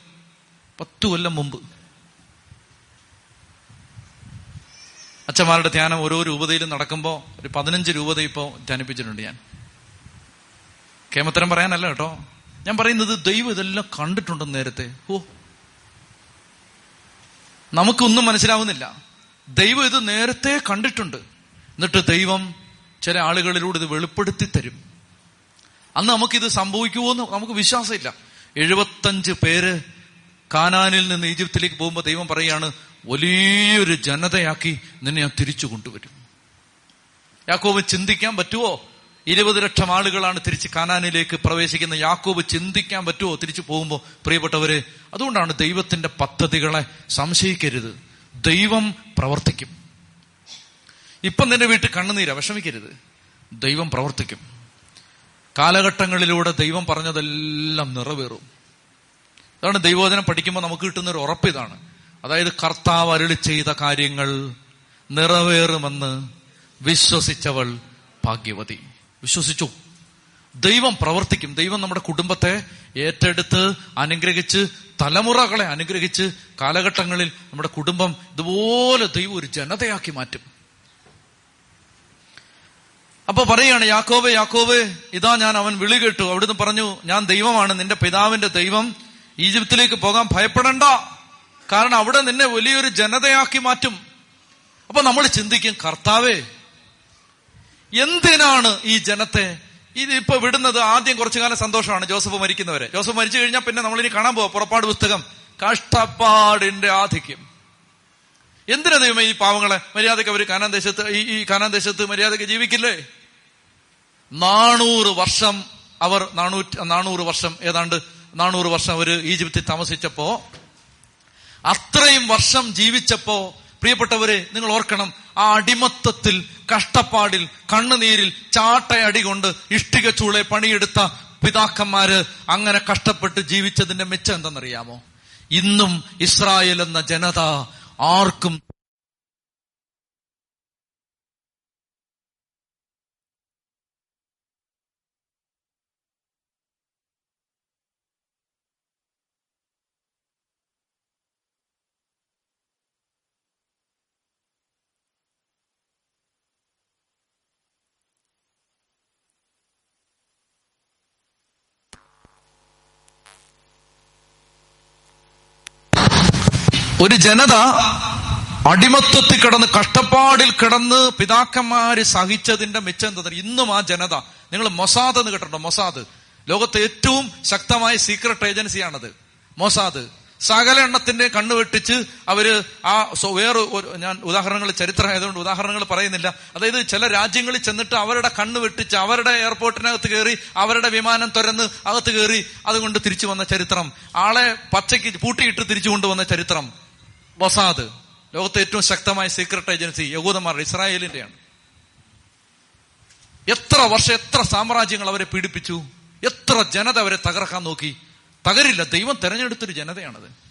പത്തു കൊല്ലം മുമ്പ്. അച്ഛന്മാരുടെ ധ്യാനം ഓരോ രൂപതയിലും നടക്കുമ്പോൾ ഒരു പതിനഞ്ച് രൂപത ഇപ്പോൾ ധ്യാനിപ്പിച്ചിട്ടുണ്ട് ഞാൻ. കേമത്തരം പറയാനല്ല കേട്ടോ. ഞാൻ പറയുന്നത് ദൈവം ഇതെല്ലാം കണ്ടിട്ടുണ്ടെന്ന് നേരത്തെ. ഓ നമുക്കൊന്നും മനസ്സിലാവുന്നില്ല. ദൈവം ഇത് നേരത്തെ കണ്ടിട്ടുണ്ട്. എന്നിട്ട് ദൈവം ചില ആളുകളിലൂടെ ഇത് വെളിപ്പെടുത്തി തരും. അന്ന് നമുക്കിത് സംഭവിക്കുമോ എന്ന് നമുക്ക് വിശ്വാസമില്ല. എഴുപത്തഞ്ച് പേര് കാനാനിൽ നിന്ന് ഈജിപ്തിലേക്ക് പോകുമ്പോൾ ദൈവം പറയാണ് വലിയൊരു ജനതയാക്കി നിന്നെ ഞാൻ തിരിച്ചു കൊണ്ടുവരും. യാക്കോബ് ചിന്തിക്കാൻ പറ്റുമോ ഇരുപത് ലക്ഷം ആളുകളാണ് തിരിച്ച് കാനാനിലേക്ക് പ്രവേശിക്കുന്ന യാക്കോബ് ചിന്തിക്കാൻ പറ്റുമോ തിരിച്ചു പോകുമ്പോൾ പ്രിയപ്പെട്ടവരെ അതുകൊണ്ടാണ് ദൈവത്തിന്റെ പദ്ധതികളെ സംശയിക്കരുത്. ദൈവം പ്രവർത്തിക്കും. ഇപ്പം നിന്റെ വീട്ടിൽ കണ്ണുനീര വിഷമിക്കരുത്. ദൈവം പ്രവർത്തിക്കും. കാലഘട്ടങ്ങളിലൂടെ ദൈവം പറഞ്ഞതെല്ലാം നിറവേറും. അതാണ് ദൈവോചനം പഠിക്കുമ്പോൾ നമുക്ക് കിട്ടുന്ന ഒരു ഉറപ്പ് ഇതാണ്. അതായത് കർത്താവ് അരുളി ചെയ്ത കാര്യങ്ങൾ നിറവേറുമെന്ന് വിശ്വസിച്ചവൾ ഭാഗ്യവതി. വിശ്വസിച്ചു. ദൈവം പ്രവർത്തിക്കും. ദൈവം നമ്മുടെ കുടുംബത്തെ ഏറ്റെടുത്ത് അനുഗ്രഹിച്ച് തലമുറകളെ അനുഗ്രഹിച്ച് കാലഘട്ടങ്ങളിൽ നമ്മുടെ കുടുംബം ഇതുപോലെ ദൈവം ഒരു ജനതയാക്കി മാറ്റും. അപ്പൊ പറയാണ് യാക്കോബ് യാക്കോബ് ഇതാ ഞാൻ അവൻ വിളി കേട്ടു. അവിടുന്ന് പറഞ്ഞു ഞാൻ ദൈവമാണ് നിന്റെ പിതാവിന്റെ ദൈവം. ഈജിപ്തിലേക്ക് പോകാൻ ഭയപ്പെടണ്ട. കാരണം അവിടെ നിന്നെ വലിയൊരു ജനതയാക്കി മാറ്റും. അപ്പൊ നമ്മൾ ചിന്തിക്കും കർത്താവേ എന്തിനാണ് ഈ ജനത്തെ ഇത് ഇപ്പൊ വിടുന്നത്? ആദ്യം കുറച്ചു കാലം സന്തോഷമാണ് ജോസഫ് മരിക്കുന്നവരെ. ജോസഫ് മരിച്ചു കഴിഞ്ഞാൽ പിന്നെ നമ്മളിനി കാണാൻ പോവാ. പുറപ്പാട് പുസ്തകം. കഷ്ടപ്പാടിന്റെ ആധിക്യം. എന്തിനാ ദൈവമേ ഈ പാവങ്ങളെ മര്യാദയ്ക്ക് അവർ കാനാൻ ദേശത്ത് ഈ ഈ കാനാൻ ദേശത്ത് മര്യാദയ്ക്ക് ജീവിക്കില്ലേ? നാണൂറ് വർഷം അവർ നാനൂറ്റി നാനൂറ് വർഷം ഏതാണ്ട് നാനൂറ് വർഷം അവർ ഈജിപ്തിൽ താമസിച്ചപ്പോ അത്രയും വർഷം ജീവിച്ചപ്പോ പ്രിയപ്പെട്ടവരെ നിങ്ങൾ ഓർക്കണം ആ അടിമത്തത്തിൽ കഷ്ടപ്പാടിൽ കണ്ണുനീരിൽ ചാട്ടയടി കൊണ്ട് ഇഷ്ടിക ചൂളെ പണിയെടുത്ത പിതാക്കന്മാര് അങ്ങനെ കഷ്ടപ്പെട്ട് ജീവിച്ചതിന്റെ മെച്ചം എന്തെന്നറിയാമോ? ഇന്നും ഇസ്രായേൽ എന്ന ജനത ആർക്കും ഒരു ജനത അടിമത്വത്തിൽ കിടന്ന് കഷ്ടപ്പാടിൽ കിടന്ന് പിതാക്കന്മാര് സഹിച്ചതിന്റെ മെച്ചം എന്താ ഇന്നും ആ ജനത. നിങ്ങൾ മൊസാദ് എന്ന് കേട്ടോ മൊസാദ്. ലോകത്തെ ഏറ്റവും ശക്തമായ സീക്രട്ട് ഏജൻസിയാണത് മൊസാദ്. സകല എണ്ണത്തിന്റെ കണ്ണു വെട്ടിച്ച് അവർ ആ വേറെ ഞാൻ ഉദാഹരണങ്ങൾ ചരിത്രം ആയതുകൊണ്ട് ഉദാഹരണങ്ങൾ പറയുന്നില്ല. അതായത് ചില രാജ്യങ്ങളിൽ ചെന്നിട്ട് അവരുടെ കണ്ണ് വെട്ടിച്ച് അവരുടെ എയർപോർട്ടിനകത്ത് കയറി അവരുടെ വിമാനം തുരന്ന് അകത്ത് കയറി അതുകൊണ്ട് തിരിച്ചു വന്ന ചരിത്രം. ആളെ പച്ചയ്ക്ക് പൂട്ടിയിട്ട് തിരിച്ചു കൊണ്ടുവന്ന ചരിത്രം. മൊസാദ് ലോകത്തെ ഏറ്റവും ശക്തമായ സീക്രട്ട് ഏജൻസി യഹൂദന്മാർ ഇസ്രായേലിന്റെയാണ്. എത്ര വർഷം എത്ര സാമ്രാജ്യങ്ങൾ അവരെ പീഡിപ്പിച്ചു? എത്ര ജനത അവരെ തകർക്കാൻ നോക്കി? തകരില്ല ദൈവം തെരഞ്ഞെടുത്തൊരു ജനതയാണത്.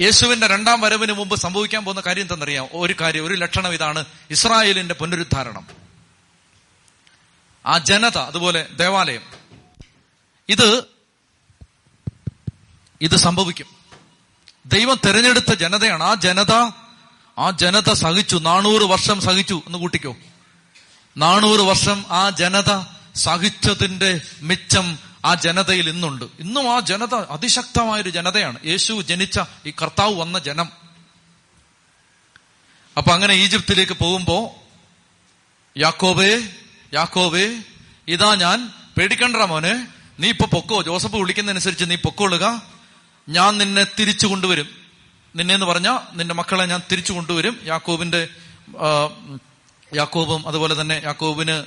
യേശുവിന്റെ രണ്ടാം വരവിന് മുമ്പ് സംഭവിക്കാൻ പോകുന്ന കാര്യം എന്തെന്നറിയാം ഒരു കാര്യം ഒരു ലക്ഷണം ഇതാണ് ഇസ്രായേലിന്റെ പുനരുദ്ധാരണം. ആ ജനത അതുപോലെ ദേവാലയം. ഇത് ഇത് സംഭവിക്കും. ദൈവം തെരഞ്ഞെടുത്ത ജനതയാണ്. ആ ജനത ആ ജനത സഹിച്ചു. നാനൂറ് വർഷം സഹിച്ചു. എന്ന് കൂട്ടിക്കോ. നാനൂറ് വർഷം ആ ജനത സഹിച്ചതിന്റെ മിച്ചം ആ ജനതയിൽ ഇന്നുണ്ട്. ഇന്നും ആ ജനത അതിശക്തമായൊരു ജനതയാണ്. യേശു ജനിച്ച ഈ കർത്താവ് വന്ന ജനം. അപ്പൊ അങ്ങനെ ഈജിപ്തിലേക്ക് പോകുമ്പോ യാക്കോബേ യാക്കോബേ ഇതാ ഞാൻ. പേടിക്കണ്ട മോനെ. നീ ഇപ്പൊ പൊക്കോ? ജോസഫ് വിളിക്കുന്നതനുസരിച്ച് നീ പൊക്കോളുക. ഞാൻ നിന്നെ തിരിച്ചു കൊണ്ടുവരും. നിന്നെ എന്ന് പറഞ്ഞ നിന്റെ മക്കളെ ഞാൻ തിരിച്ചു കൊണ്ടുവരും. യാക്കോബിന്റെ യാക്കോബും അതുപോലെ തന്നെ യാക്കോബിന്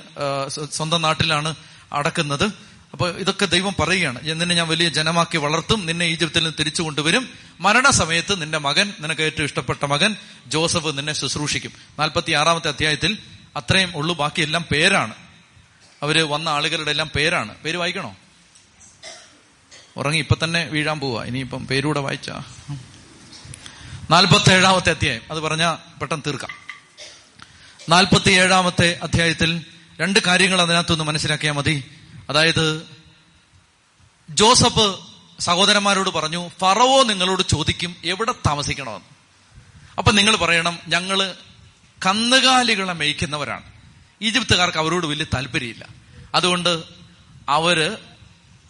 സ്വന്തം നാട്ടിലാണ് അടക്കുന്നത്. അപ്പൊ ഇതൊക്കെ ദൈവം പറയുകയാണ്. നിന്നെ ഞാൻ വലിയ ജനമാക്കി വളർത്തും. നിന്നെ ഈജിപ്തിൽ നിന്ന് തിരിച്ചു കൊണ്ടുവരും. മരണസമയത്ത് നിന്റെ മകൻ നിനക്ക് ഏറ്റവും ഇഷ്ടപ്പെട്ട മകൻ ജോസഫ് നിന്നെ ശുശ്രൂഷിക്കും. നാൽപ്പത്തി ആറാമത്തെ അധ്യായത്തിൽ അത്രയും ഉള്ളു ബാക്കിയെല്ലാം പേരാണ്. അവർ വന്ന ആളുകളുടെ എല്ലാം പേരാണ്. പേര് വായിക്കണോ? ഉറങ്ങി ഇപ്പൊ തന്നെ വീഴാൻ പോവാ. ഇനിയിപ്പം പേരൂടെ വായിച്ച. നാൽപ്പത്തി ഏഴാമത്തെ അധ്യായം. അത് പറഞ്ഞ പെട്ടെന്ന് തീർക്കാം. നാൽപ്പത്തി ഏഴാമത്തെ അധ്യായത്തിൽ രണ്ട് കാര്യങ്ങൾ അതിനകത്തൊന്ന് മനസ്സിലാക്കിയാൽ മതി. അതായത് ജോസഫ് സഹോദരന്മാരോട് പറഞ്ഞു ഫറവോ നിങ്ങളോട് ചോദിക്കും എവിടെ താമസിക്കണമെന്ന്. അപ്പൊ നിങ്ങൾ പറയണം ഞങ്ങൾ കന്നുകാലികളെ മേയ്ക്കുന്നവരാണ്. ഈജിപ്തുകാർക്ക് അവരോട് വലിയ താല്പര്യമില്ല. അതുകൊണ്ട് അവർ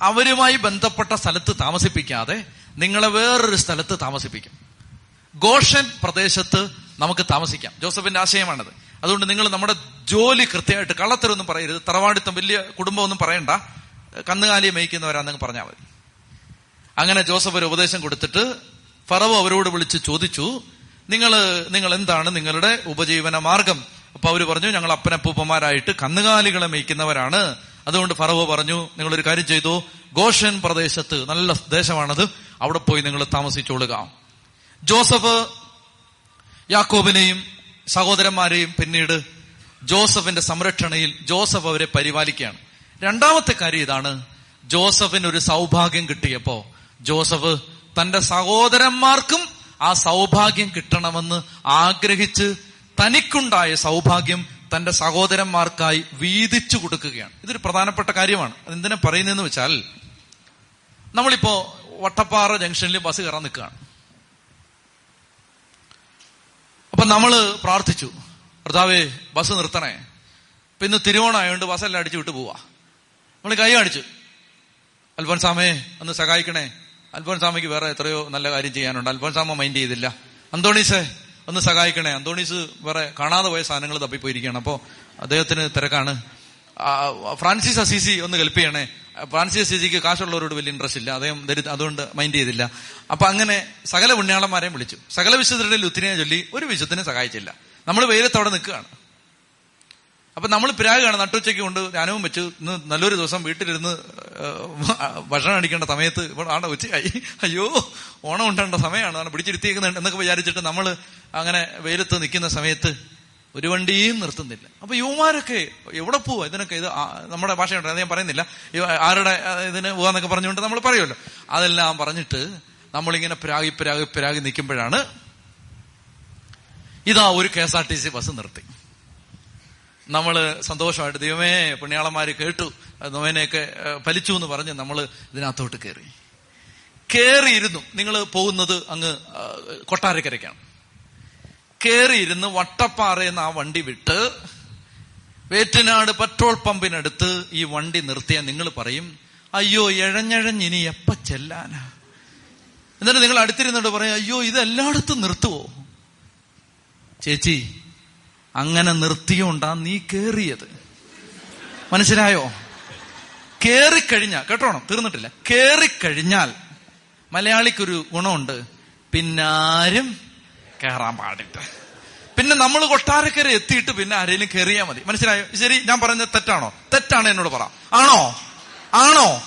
അവരുമായി ബന്ധപ്പെട്ട സ്ഥലത്ത് താമസിപ്പിക്കാതെ നിങ്ങളെ വേറൊരു സ്ഥലത്ത് താമസിപ്പിക്കും. ഗോഷൻ പ്രദേശത്ത് നമുക്ക് താമസിക്കാം. ജോസഫിന്റെ ആശയമാണത്. അതുകൊണ്ട് നിങ്ങൾ നമ്മുടെ ജോലി കൃത്യമായിട്ട് കള്ളത്തരൊന്നും പറയരുത്. തറവാടിത്തം വലിയ കുടുംബമൊന്നും പറയണ്ട. കന്നുകാലിയെ മേയ്ക്കുന്നവരാണെന്ന് പറഞ്ഞാൽ മതി. അങ്ങനെ ജോസഫ് ഒരു ഉപദേശം കൊടുത്തിട്ട് ഫറവോ അവരോട് വിളിച്ച് ചോദിച്ചു നിങ്ങൾ നിങ്ങൾ എന്താണ് നിങ്ങളുടെ ഉപജീവന മാർഗം? അപ്പൊ അവർ പറഞ്ഞു ഞങ്ങൾ അപ്പനപ്പൂപ്പന്മാരായിട്ട് കന്നുകാലികളെ മേയ്ക്കുന്നവരാണ്. അതുകൊണ്ട് ഫറവോ പറഞ്ഞു നിങ്ങളൊരു കാര്യം ചെയ്തു. ഗോഷൻ പ്രദേശത്ത് നല്ല ദേശമാണത്. അവിടെ പോയി നിങ്ങൾ താമസിച്ചോളുക. ജോസഫ് യാക്കോബിനെയും സഹോദരന്മാരെയും പിന്നീട് ജോസഫിന്റെ സംരക്ഷണയിൽ ജോസഫ് അവരെ പരിപാലിക്കുകയാണ്. രണ്ടാമത്തെ കാര്യം ഇതാണ് ജോസഫിന് ഒരു സൗഭാഗ്യം കിട്ടിയപ്പോ ജോസഫ് തന്റെ സഹോദരന്മാർക്കും ആ സൗഭാഗ്യം കിട്ടണമെന്ന് ആഗ്രഹിച്ച് തനിക്കുണ്ടായ സൗഭാഗ്യം തന്റെ സഹോദരന്മാർക്കായി വീതിച്ചു കൊടുക്കുകയാണ്. ഇതൊരു പ്രധാനപ്പെട്ട കാര്യമാണ്. അതെന്തിനാ പറയുന്നതെന്ന് വെച്ചാൽ നമ്മളിപ്പോ വട്ടപ്പാറ ജംഗ്ഷനിൽ ബസ് കയറാൻ നിൽക്കുകയാണ്. അപ്പൊ നമ്മൾ പ്രാർത്ഥിച്ചു ഭർത്താവേ ബസ് നിർത്തണേ. പിന്നെ ഇന്ന് തിരുവോണമായോണ്ട് ബസ്സെല്ലാം അടിച്ചു വിട്ടു പോവാ. നമ്മൾ കൈ കാണിച്ചു അൽഫോൻസാമേ ഒന്ന് സഹായിക്കണേ. അൽഫോൻസാമയ്ക്ക് വേറെ എത്രയോ നല്ല കാര്യം ചെയ്യാനുണ്ട്. അൽഫോൻസാമ മൈൻഡ് ചെയ്തില്ല. അന്തോണീസേ ഒന്ന് സഹായിക്കണേ. അന്തോണീസ് വേറെ കാണാതെ പോയ സാധനങ്ങൾ തപ്പിപ്പോയിരിക്കുകയാണ്. അപ്പോ അദ്ദേഹത്തിന് തിരക്കാണ്. ഫ്രാൻസിസ് അസീസി ഒന്ന് ഹെൽപ്പ് ചെയ്യണേ. ഫ്രാൻസിസ് അസീസിക്ക് കാശുള്ളവരോട് വലിയ ഇൻട്രസ്റ്റ് ഇല്ല. അദ്ദേഹം അതുകൊണ്ട് മൈൻഡ് ചെയ്തില്ല. അപ്പൊ അങ്ങനെ സകല പുണ്യാളന്മാരെയും വിളിച്ചു. സകല വിശുദ്ധരുടെ ലുത്തിനെ ചൊല്ലി ഒരു വിശുദ്ധനെ സഹായിച്ചില്ല. നമ്മൾ വെയിലത്തോടെ നിൽക്കുകയാണ്. അപ്പൊ നമ്മൾ പിരാഗാണ്. നട്ടുച്ചയ്ക്ക് കൊണ്ട് ധ്യാനവും വെച്ച് ഇന്ന് നല്ലൊരു ദിവസം വീട്ടിലിരുന്ന് ഭക്ഷണം അടിക്കേണ്ട സമയത്ത് ഇവിടെ ആണ് ഉച്ചയായി. അയ്യോ ഓണം ഉണ്ടേണ്ട സമയമാണ്. പിടിച്ചിരുത്തിയേക്കുന്നുണ്ട് എന്നൊക്കെ വിചാരിച്ചിട്ട് നമ്മൾ അങ്ങനെ വെയിലത്ത് നിൽക്കുന്ന സമയത്ത് ഒരു വണ്ടിയും നിർത്തുന്നില്ല. അപ്പൊ യുവമാരൊക്കെ എവിടെ പോവാ? ഇതിനൊക്കെ ഇത് നമ്മുടെ ഭാഷയുണ്ട് ഞാൻ പറയുന്നില്ല. ആരുടെ ഇതിന് പോവാന്നൊക്കെ പറഞ്ഞുകൊണ്ട് നമ്മൾ പറയുമല്ലോ. അതെല്ലാം പറഞ്ഞിട്ട് നമ്മളിങ്ങനെ പിരാഗി പിരാഗി പിരാഗി നിൽക്കുമ്പോഴാണ് ഇതാ ഒരു K S R T C bus നിർത്തി. നമ്മൾ സന്തോഷമായിട്ട് ദൈവമേ പുണ്യാളന്മാര് കേട്ടു. നോവനെയൊക്കെ ഫലിച്ചു എന്ന് പറഞ്ഞ് നമ്മൾ ഇതിനകത്തോട്ട് കയറി. കയറിയിരുന്നു. നിങ്ങൾ പോകുന്നത് അങ്ങ് കൊട്ടാരക്കരയ്ക്കാണ്. കയറിയിരുന്ന് വട്ടപ്പാറയെന്ന് ആ വണ്ടി വിട്ട് വേറ്റനാട് പെട്രോൾ പമ്പിനടുത്ത് ഈ വണ്ടി നിർത്തിയാൽ നിങ്ങൾ പറയും അയ്യോ എഴഞ്ഞഴഞ്ഞ് ഇനി എപ്പ ചെല്ലാനാ? എന്നിട്ട് നിങ്ങൾ അടുത്തിരുന്നിട്ട് പറയും അയ്യോ ഇത് എല്ലായിടത്തും നിർത്തുവോ? ചേച്ചി അങ്ങനെ നിർത്തിയോണ്ടാ നീ കേറിയത്. മനസ്സിലായോ? കേറിക്കഴിഞ്ഞ കേട്ടോണം? തീർന്നിട്ടില്ല. കേറിക്കഴിഞ്ഞാൽ മലയാളിക്കൊരു ഗുണമുണ്ട്. പിന്നാരും കയറാൻ പാടില്ല. പിന്നെ നമ്മൾ കൊട്ടാരക്കര എത്തിയിട്ട് പിന്നെ ആരെങ്കിലും കയറിയാൽ മതി. മനസ്സിലായോ? ശരി ഞാൻ പറഞ്ഞത് തെറ്റാണോ? തെറ്റാണ് എന്നോട് പറ. ആണോ? ആണോ?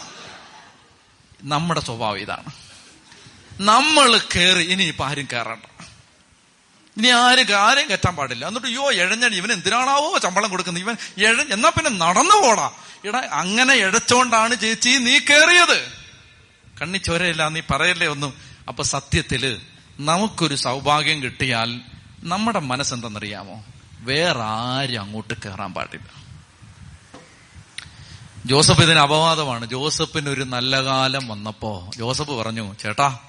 നമ്മുടെ സ്വഭാവം ഇതാണ്. നമ്മൾ കയറി ഇനി ഇപ്പൊ ആരും കയറണ്ട ഇനി ആരും ആരെയും കയറ്റാൻ പാടില്ല. എന്നിട്ട് യോ എഴഞ്ഞടി ഇവൻ എന്തിനാണാവോ ശമ്പളം കൊടുക്കുന്നത്? ഇവൻ എഴ എന്നാ പിന്നെ നടന്നു പോടാ. ഇടാ അങ്ങനെ എഴച്ചോണ്ടാണ് ചേച്ചി നീ കയറിയത് കണ്ണി ചോരയില്ല നീ പറയല്ലേ ഒന്നും. അപ്പൊ സത്യത്തിൽ നമുക്കൊരു സൗഭാഗ്യം കിട്ടിയാൽ നമ്മുടെ മനസ്സെന്തെന്നറിയാമോ? വേറെ ആരും അങ്ങോട്ട് കയറാൻ പാടില്ല. ജോസഫ് ഇതിന് അപവാദമാണ്. ജോസഫിന് ഒരു നല്ല കാലം വന്നപ്പോ ജോസഫ് പറഞ്ഞു ചേട്ടാ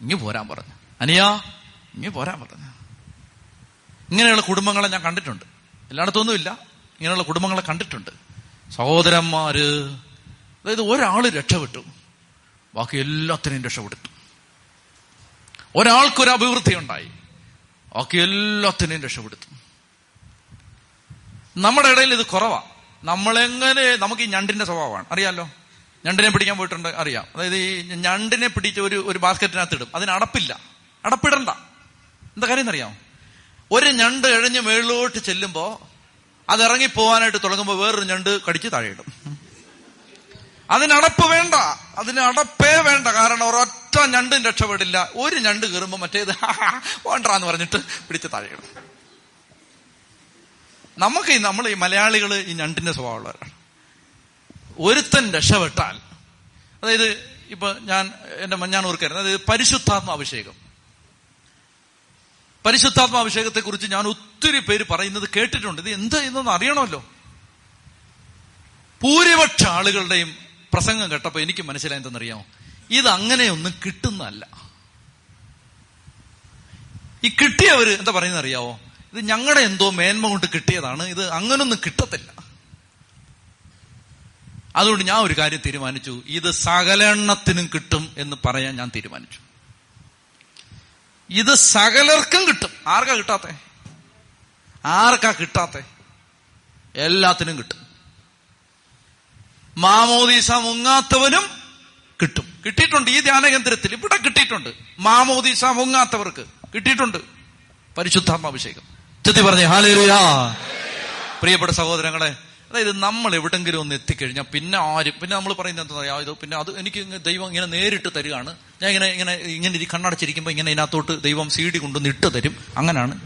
ഇങ്ങി പോരാൻ പറഞ്ഞു. അനിയാ ഇങ്ങി പോരാൻ പറഞ്ഞു. ഇങ്ങനെയുള്ള കുടുംബങ്ങളെ ഞാൻ കണ്ടിട്ടുണ്ട്. എല്ലായിടത്തൊന്നുമില്ല. ഇങ്ങനെയുള്ള കുടുംബങ്ങളെ കണ്ടിട്ടുണ്ട്. സഹോദരന്മാര് അതായത് ഒരാൾ രക്ഷപ്പെട്ടു. ബാക്കി എല്ലാത്തിനെയും രക്ഷപ്പെടുത്തു. ഒരാൾക്കൊരു അഭിവൃദ്ധി ഉണ്ടായി. ബാക്കി എല്ലാത്തിനെയും രക്ഷപ്പെടുത്തു. നമ്മുടെ ഇടയിൽ ഇത് കുറവാ. നമ്മളെങ്ങനെ നമുക്ക് ഈ ഞണ്ടിന്റെ സ്വഭാവമാണ്. അറിയാലോ? ഞണ്ടിനെ പിടിക്കാൻ പോയിട്ടുണ്ട് അറിയാം. അതായത് ഈ ഞണ്ടിനെ പിടിച്ച് ഒരു ഒരു ബാസ്ക്കറ്റിനകത്ത് ഇടും. അതിന് അടപ്പില്ല. അടപ്പിടണ്ട. എന്താ കാര്യം എന്നറിയാമോ? ഒരു ഞണ്ട് എഴഞ്ഞ് മേളിലോട്ട് ചെല്ലുമ്പോ അത് ഇറങ്ങി പോവാനായിട്ട് തുടങ്ങുമ്പോൾ വേറൊരു ഞണ്ട് കടിച്ച് താഴെയിടും അതിന് അടപ്പ് വേണ്ട. അതിന് അടപ്പേ വേണ്ട. കാരണം ഒരൊറ്റ ഞണ്ടും രക്ഷപ്പെടില്ല. ഒരു ഞണ്ട് കയറുമ്പോൾ മറ്റേത് വേണ്ടാന്ന് പറഞ്ഞിട്ട് പിടിച്ച് താഴെയിടും നമുക്ക് നമ്മൾ ഈ മലയാളികൾ ഈ ഞണ്ടിന്റെ സ്വഭാവമുള്ളവരാണ്. ഒരുത്തൻ രക്ഷപ്പെട്ടാൽ അതായത് ഇപ്പൊ ഞാൻ എന്റെ മഞ്ഞാണൂർക്കായിരുന്നു അതായത് പരിശുദ്ധാത്മാഭിഷേകം. പരിശുദ്ധാത്മാഭിഷേകത്തെ കുറിച്ച് ഞാൻ ഒത്തിരി പേര് പറയുന്നത് കേട്ടിട്ടുണ്ട്. ഇത് എന്ത് എന്നൊന്ന് അറിയണമല്ലോ. ഭൂരിപക്ഷ ആളുകളുടെയും പ്രസംഗം കേട്ടപ്പോ എനിക്ക് മനസ്സിലായി എന്തെന്നറിയാമോ? ഇത് അങ്ങനെയൊന്നും കിട്ടുന്നതല്ല. ഈ കിട്ടിയവര് എന്താ പറയുന്നത് അറിയാവോ? ഇത് ഞങ്ങളുടെ എന്തോ മേന്മ കൊണ്ട് കിട്ടിയതാണ്. ഇത് അങ്ങനൊന്നും കിട്ടത്തില്ല. അതുകൊണ്ട് ഞാൻ ഒരു കാര്യം തീരുമാനിച്ചു. ഇത് സകലെണ്ണത്തിനും കിട്ടും എന്ന് പറയാൻ ഞാൻ തീരുമാനിച്ചു. ഇത് സകലർക്കും കിട്ടും. ആർക്കാ കിട്ടാത്തെ? ആർക്കാ കിട്ടാത്തെ? എല്ലാത്തിനും കിട്ടും. മാമോദീസ മുങ്ങാത്തവനും കിട്ടും. കിട്ടിയിട്ടുണ്ട്. ഈ ധ്യാനകേന്ദ്രത്തിൽ ഇവിടെ കിട്ടിയിട്ടുണ്ട്. മാമോദീസ മുങ്ങാത്തവർക്ക് കിട്ടിയിട്ടുണ്ട്. പരിശുദ്ധാത്മാഭിഷേകം. ചെത്തി പറഞ്ഞേ ഹാലേലുയാ. പ്രിയപ്പെട്ട സഹോദരങ്ങളെ അതായത് നമ്മൾ എവിടെങ്കിലും ഒന്ന് എത്തിക്കഴിഞ്ഞാൽ പിന്നെ ആരും പിന്നെ നമ്മൾ പറയുന്നത് എന്താ ഇത് പിന്നെ അത് എനിക്ക് ദൈവം ഇങ്ങനെ നേരിട്ട് തരികയാണ്. ഞാൻ ഇങ്ങനെ ഇങ്ങനെ ഇങ്ങനെ കണ്ണടച്ചിരിക്കുമ്പോൾ ഇങ്ങനെ ഇതിനകത്തോട്ട് ദൈവം സീഡി കൊണ്ടുവന്ന് ഇട്ട് തരും. അങ്ങനാണ്.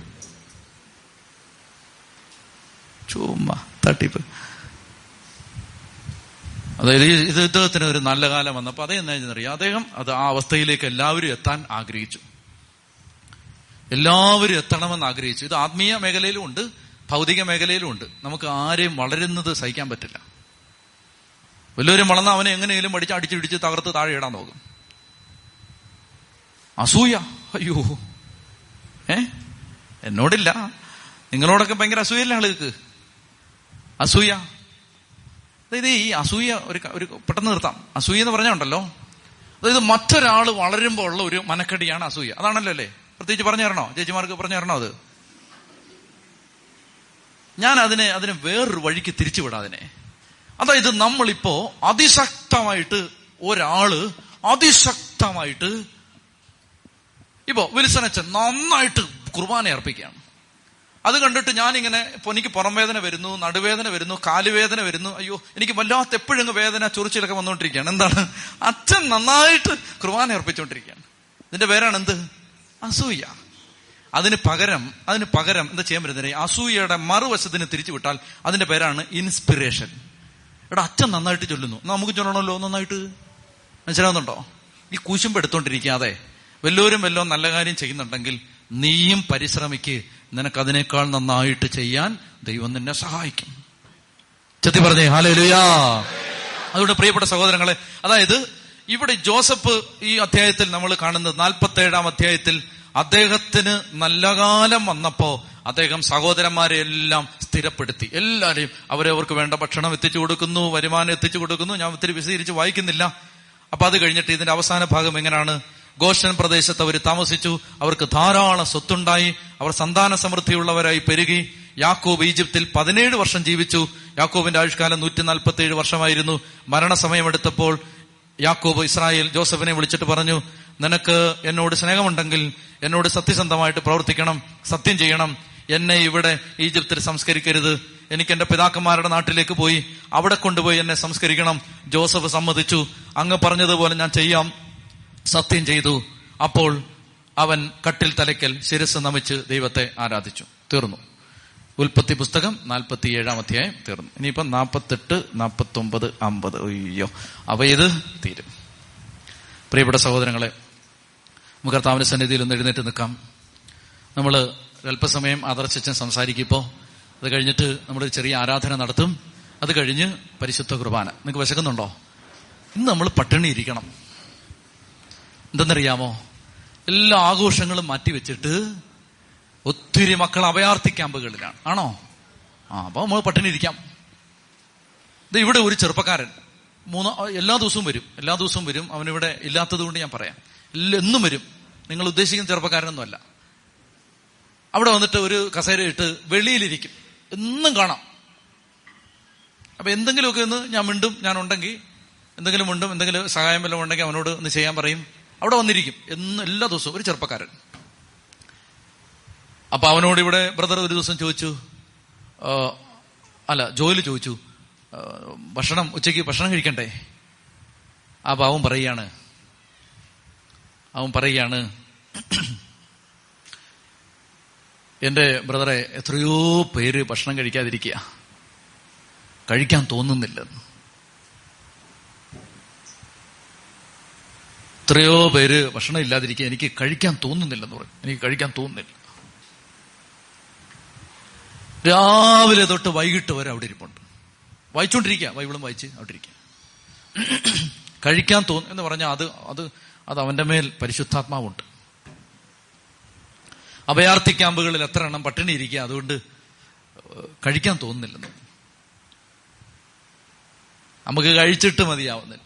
ചുമ്മാ തട്ടിപ്പ്. അതായത് ഇത് ഇദ്ദേഹത്തിന് ഒരു നല്ല കാലം വന്നപ്പോൾ അതേ എന്താണെന്നറിയാം അദ്ദേഹം അത് ആ അവസ്ഥയിലേക്ക് എല്ലാവരും എത്താൻ ആഗ്രഹിച്ചു. എല്ലാവരും എത്തണമെന്ന് ആഗ്രഹിച്ചു. ഇത് ആത്മീയ മേഖലയിലും ഉണ്ട് ഭൗതിക മേഖലയിലും ഉണ്ട്. നമുക്ക് ആരെയും വളരുന്നത് സഹിക്കാൻ പറ്റില്ല. വല്ലവരും വളർന്ന അവനെ എങ്ങനെയും പഠിച്ച് അടിച്ചിടിച്ച് തകർത്ത് താഴെ ഇടാൻ നോക്കും. അസൂയ. അയ്യോ. ഏ? എന്നോടില്ല. നിങ്ങളോടൊക്കെ ഭയങ്കര അസൂയല്ലേ ആളുകൾക്ക്? അസൂയ. അതായത് ഈ അസൂയ ഒരു ഒരു പെട്ടെന്ന് നിർത്താം. അസൂയ എന്ന് പറഞ്ഞുണ്ടല്ലോ അതായത് മറ്റൊരാൾ വളരുമ്പോൾ ഉള്ള ഒരു മനക്കടിയാണ് അസൂയ. അതാണല്ലോ അല്ലേ? പ്രത്യേകിച്ച് പറഞ്ഞു തരണോ? ചേച്ചിമാർക്ക് പറഞ്ഞു തരണോ അത്? ഞാൻ അതിനെ അതിനെ വേറൊരു വഴിക്ക് തിരിച്ചുവിടാം അതിനെ. അതായത് നമ്മളിപ്പോ അതിശക്തമായിട്ട് ഒരാൾ അതിശക്തമായിട്ട് ഇപ്പോ വിൽസനച്ച നന്നായിട്ട് കുർബാന അർപ്പിക്കുകയാണ് അത് കണ്ടിട്ട് ഞാനിങ്ങനെ എനിക്ക് പുറംവേദന വരുന്നു നടുവേദന വരുന്നു കാലുവേദന വരുന്നു. അയ്യോ എനിക്ക് വല്ലാത്ത എപ്പോഴും വേദന ചൊറിച്ചിലൊക്കെ വന്നുകൊണ്ടിരിക്കുകയാണ്. എന്താണ്? അച്ഛൻ നന്നായിട്ട് കുർബാന അർപ്പിച്ചുകൊണ്ടിരിക്കുകയാണ്. ഇതിന്റെ പേരാണ് എന്ത് അസൂയ. അതിന് പകരം അതിന് പകരം എന്താ ചെയ്യാൻ പറ്റുന്നത് അസൂയയുടെ മറുവശത്തിന് തിരിച്ചു വിട്ടാൽ അതിന്റെ പേരാണ് ഇൻസ്പിറേഷൻ. എടാ അച്ഛൻ നന്നായിട്ട് ചൊല്ലുന്നു. നമുക്ക് ചൊല്ലണമല്ലോ നന്നായിട്ട്? മനസ്സിലാവുന്നുണ്ടോ? ഈ കുശുമ്പ് എടുത്തോണ്ടിരിക്കാതെ വല്ലോരും വല്ലോ നല്ല കാര്യം ചെയ്യുന്നുണ്ടെങ്കിൽ നീയും പരിശ്രമിക്ക്. നിനക്ക് അതിനേക്കാൾ നന്നായിട്ട് ചെയ്യാൻ ദൈവം നിന്നെ സഹായിക്കും. ചെത്തി പറഞ്ഞേ ഹാലലുയാ അതുകൊണ്ട് പ്രിയപ്പെട്ട സഹോദരങ്ങളെ അതായത് ഇവിടെ ജോസഫ് ഈ അധ്യായത്തിൽ നമ്മൾ കാണുന്നത് നാൽപ്പത്തി ഏഴാം അധ്യായത്തിൽ അദ്ദേഹത്തിന് നല്ല കാലം വന്നപ്പോ അദ്ദേഹം സഹോദരന്മാരെ എല്ലാം സ്ഥിരപ്പെടുത്തി. എല്ലാരെയും അവരവർക്ക് വേണ്ട ഭക്ഷണം എത്തിച്ചു കൊടുക്കുന്നു വരുമാനം എത്തിച്ചു കൊടുക്കുന്നു. ഞാൻ ഒത്തിരി വിശദീകരിച്ച് വായിക്കുന്നില്ല. അപ്പൊ അത് കഴിഞ്ഞിട്ട് ഇതിന്റെ അവസാന ഭാഗം എങ്ങനെയാണ്? ഗോഷൻ പ്രദേശത്ത് അവർ താമസിച്ചു. അവർക്ക് ധാരാളം സ്വത്തുണ്ടായി. അവർ സന്താന സമൃദ്ധിയുള്ളവരായി പെരുകി. യാക്കോബ് ഈജിപ്തിൽ പതിനേഴ് വർഷം ജീവിച്ചു. യാക്കോബിന്റെ ആയുഷ്കാലം നൂറ്റി നാൽപ്പത്തി ഏഴ് വർഷമായിരുന്നു. മരണസമയമെടുത്തപ്പോൾ യാക്കോബ് ഇസ്രായേൽ ജോസഫിനെ വിളിച്ചിട്ട് പറഞ്ഞു നിനക്ക് എന്നോട് സ്നേഹമുണ്ടെങ്കിൽ എന്നോട് സത്യസന്ധമായിട്ട് പ്രവർത്തിക്കണം സത്യം ചെയ്യണം. എന്നെ ഇവിടെ ഈജിപ്തിൽ സംസ്കരിക്കരുത്. എനിക്ക് എന്റെ പിതാക്കന്മാരുടെ നാട്ടിലേക്ക് പോയി. അവിടെ കൊണ്ടുപോയി എന്നെ സംസ്കരിക്കണം. ജോസഫ് സമ്മതിച്ചു. അങ്ങ് പറഞ്ഞതുപോലെ ഞാൻ ചെയ്യാം. സത്യം ചെയ്തു. അപ്പോൾ അവൻ കട്ടിൽ തലയ്ക്കൽ ശിരസ് നമിച്ച് ദൈവത്തെ ആരാധിച്ചു. തീർന്നു. ഉൽപ്പത്തി പുസ്തകം നാൽപ്പത്തി ഏഴാം അധ്യായം തീർന്നു. ഇനിയിപ്പം നാൽപ്പത്തെട്ട് നാൽപ്പത്തി ഒമ്പത് അമ്പത്. അയ്യോ. അവ ഇത് തീരും. പ്രിയപ്പെട്ട സഹോദരങ്ങളെ നമുക്ക് സന്നിധിയിൽ ഒന്ന് എഴുന്നേറ്റ് നിൽക്കാം. നമ്മൾ അല്പസമയം ആദർശിച്ചൻ സംസാരിക്കുമ്പോൾ അത് കഴിഞ്ഞിട്ട് നമ്മളൊരു ചെറിയ ആരാധന നടത്തും. അത് കഴിഞ്ഞ് പരിശുദ്ധ കുർബാന. നിങ്ങൾക്ക് വിശക്കുന്നുണ്ടോ? ഇന്ന് നമ്മൾ പട്ടിണി ഇരിക്കണം എന്തെന്നറിയാമോ? എല്ലാ ആഘോഷങ്ങളും മാറ്റിവെച്ചിട്ട് ഒത്തിരി മക്കൾ അഭയാർത്ഥി ക്യാമ്പുകളിലാണ്. ആണോ? ആ അപ്പൊ നമ്മൾ പട്ടിണി ഇരിക്കാം. ഇത് ഇവിടെ ഒരു ചെറുപ്പക്കാരൻ. മൂന്ന് എല്ലാ ദിവസവും വരും. എല്ലാ ദിവസവും വരും. അവനിവിടെ ഇല്ലാത്തത് കൊണ്ട് ഞാൻ പറയാം. എന്നും വരും. നിങ്ങൾ ഉദ്ദേശിക്കുന്ന ചെറുപ്പക്കാരനൊന്നുമല്ല. അവിടെ വന്നിട്ട് ഒരു കസേര ഇട്ട് വെളിയിലിരിക്കും. എന്നും കാണാം. അപ്പൊ എന്തെങ്കിലുമൊക്കെ ഒന്ന് ഞാൻ മിണ്ടും ഞാൻ ഉണ്ടെങ്കിൽ എന്തെങ്കിലും ഉണ്ടും എന്തെങ്കിലും സഹായം വല്ലതും ഉണ്ടെങ്കിൽ അവനോട് ഒന്ന് ചെയ്യാൻ പറയും. അവിടെ വന്നിരിക്കും. എന്ന് എല്ലാ ദിവസവും ഒരു ചെറുപ്പക്കാരൻ. അപ്പൊ അവനോട് ഇവിടെ ബ്രദർ ഒരു ദിവസം ചോദിച്ചു അല്ല ജോലി ചോദിച്ചു ഭക്ഷണം ഉച്ചയ്ക്ക് ഭക്ഷണം കഴിക്കണ്ടേ? അപ്പൊ അവൻ പറയുകയാണ് അവൻ പറയുകയാണ് എന്റെ ബ്രദറെ എത്രയോ പേര് ഭക്ഷണം കഴിക്കാതിരിക്കുക. കഴിക്കാൻ തോന്നുന്നില്ല എത്രയോ പേര് ഭക്ഷണം ഇല്ലാതിരിക്കുക എനിക്ക് കഴിക്കാൻ തോന്നുന്നില്ലെന്ന് പറയും. എനിക്ക് കഴിക്കാൻ തോന്നുന്നില്ല. രാവിലെ തൊട്ട് വൈകിട്ട് വരെ അവിടെ ഇരിപ്പുണ്ട്. വായിച്ചുകൊണ്ടിരിക്കുക ബൈബിളും വായിച്ച് അവിടെ ഇരിക്കുക കഴിക്കാൻ തോന്നും എന്ന് പറഞ്ഞാൽ അത് അത് അത് അവന്റെ മേൽ പരിശുദ്ധാത്മാവുണ്ട്. അഭയാർത്ഥി ക്യാമ്പുകളിൽ എത്ര എണ്ണം പട്ടിണി ഇരിക്കുക അതുകൊണ്ട് കഴിക്കാൻ തോന്നുന്നില്ലെന്ന്. നമുക്ക് കഴിച്ചിട്ട് മതിയാവുന്നില്ല.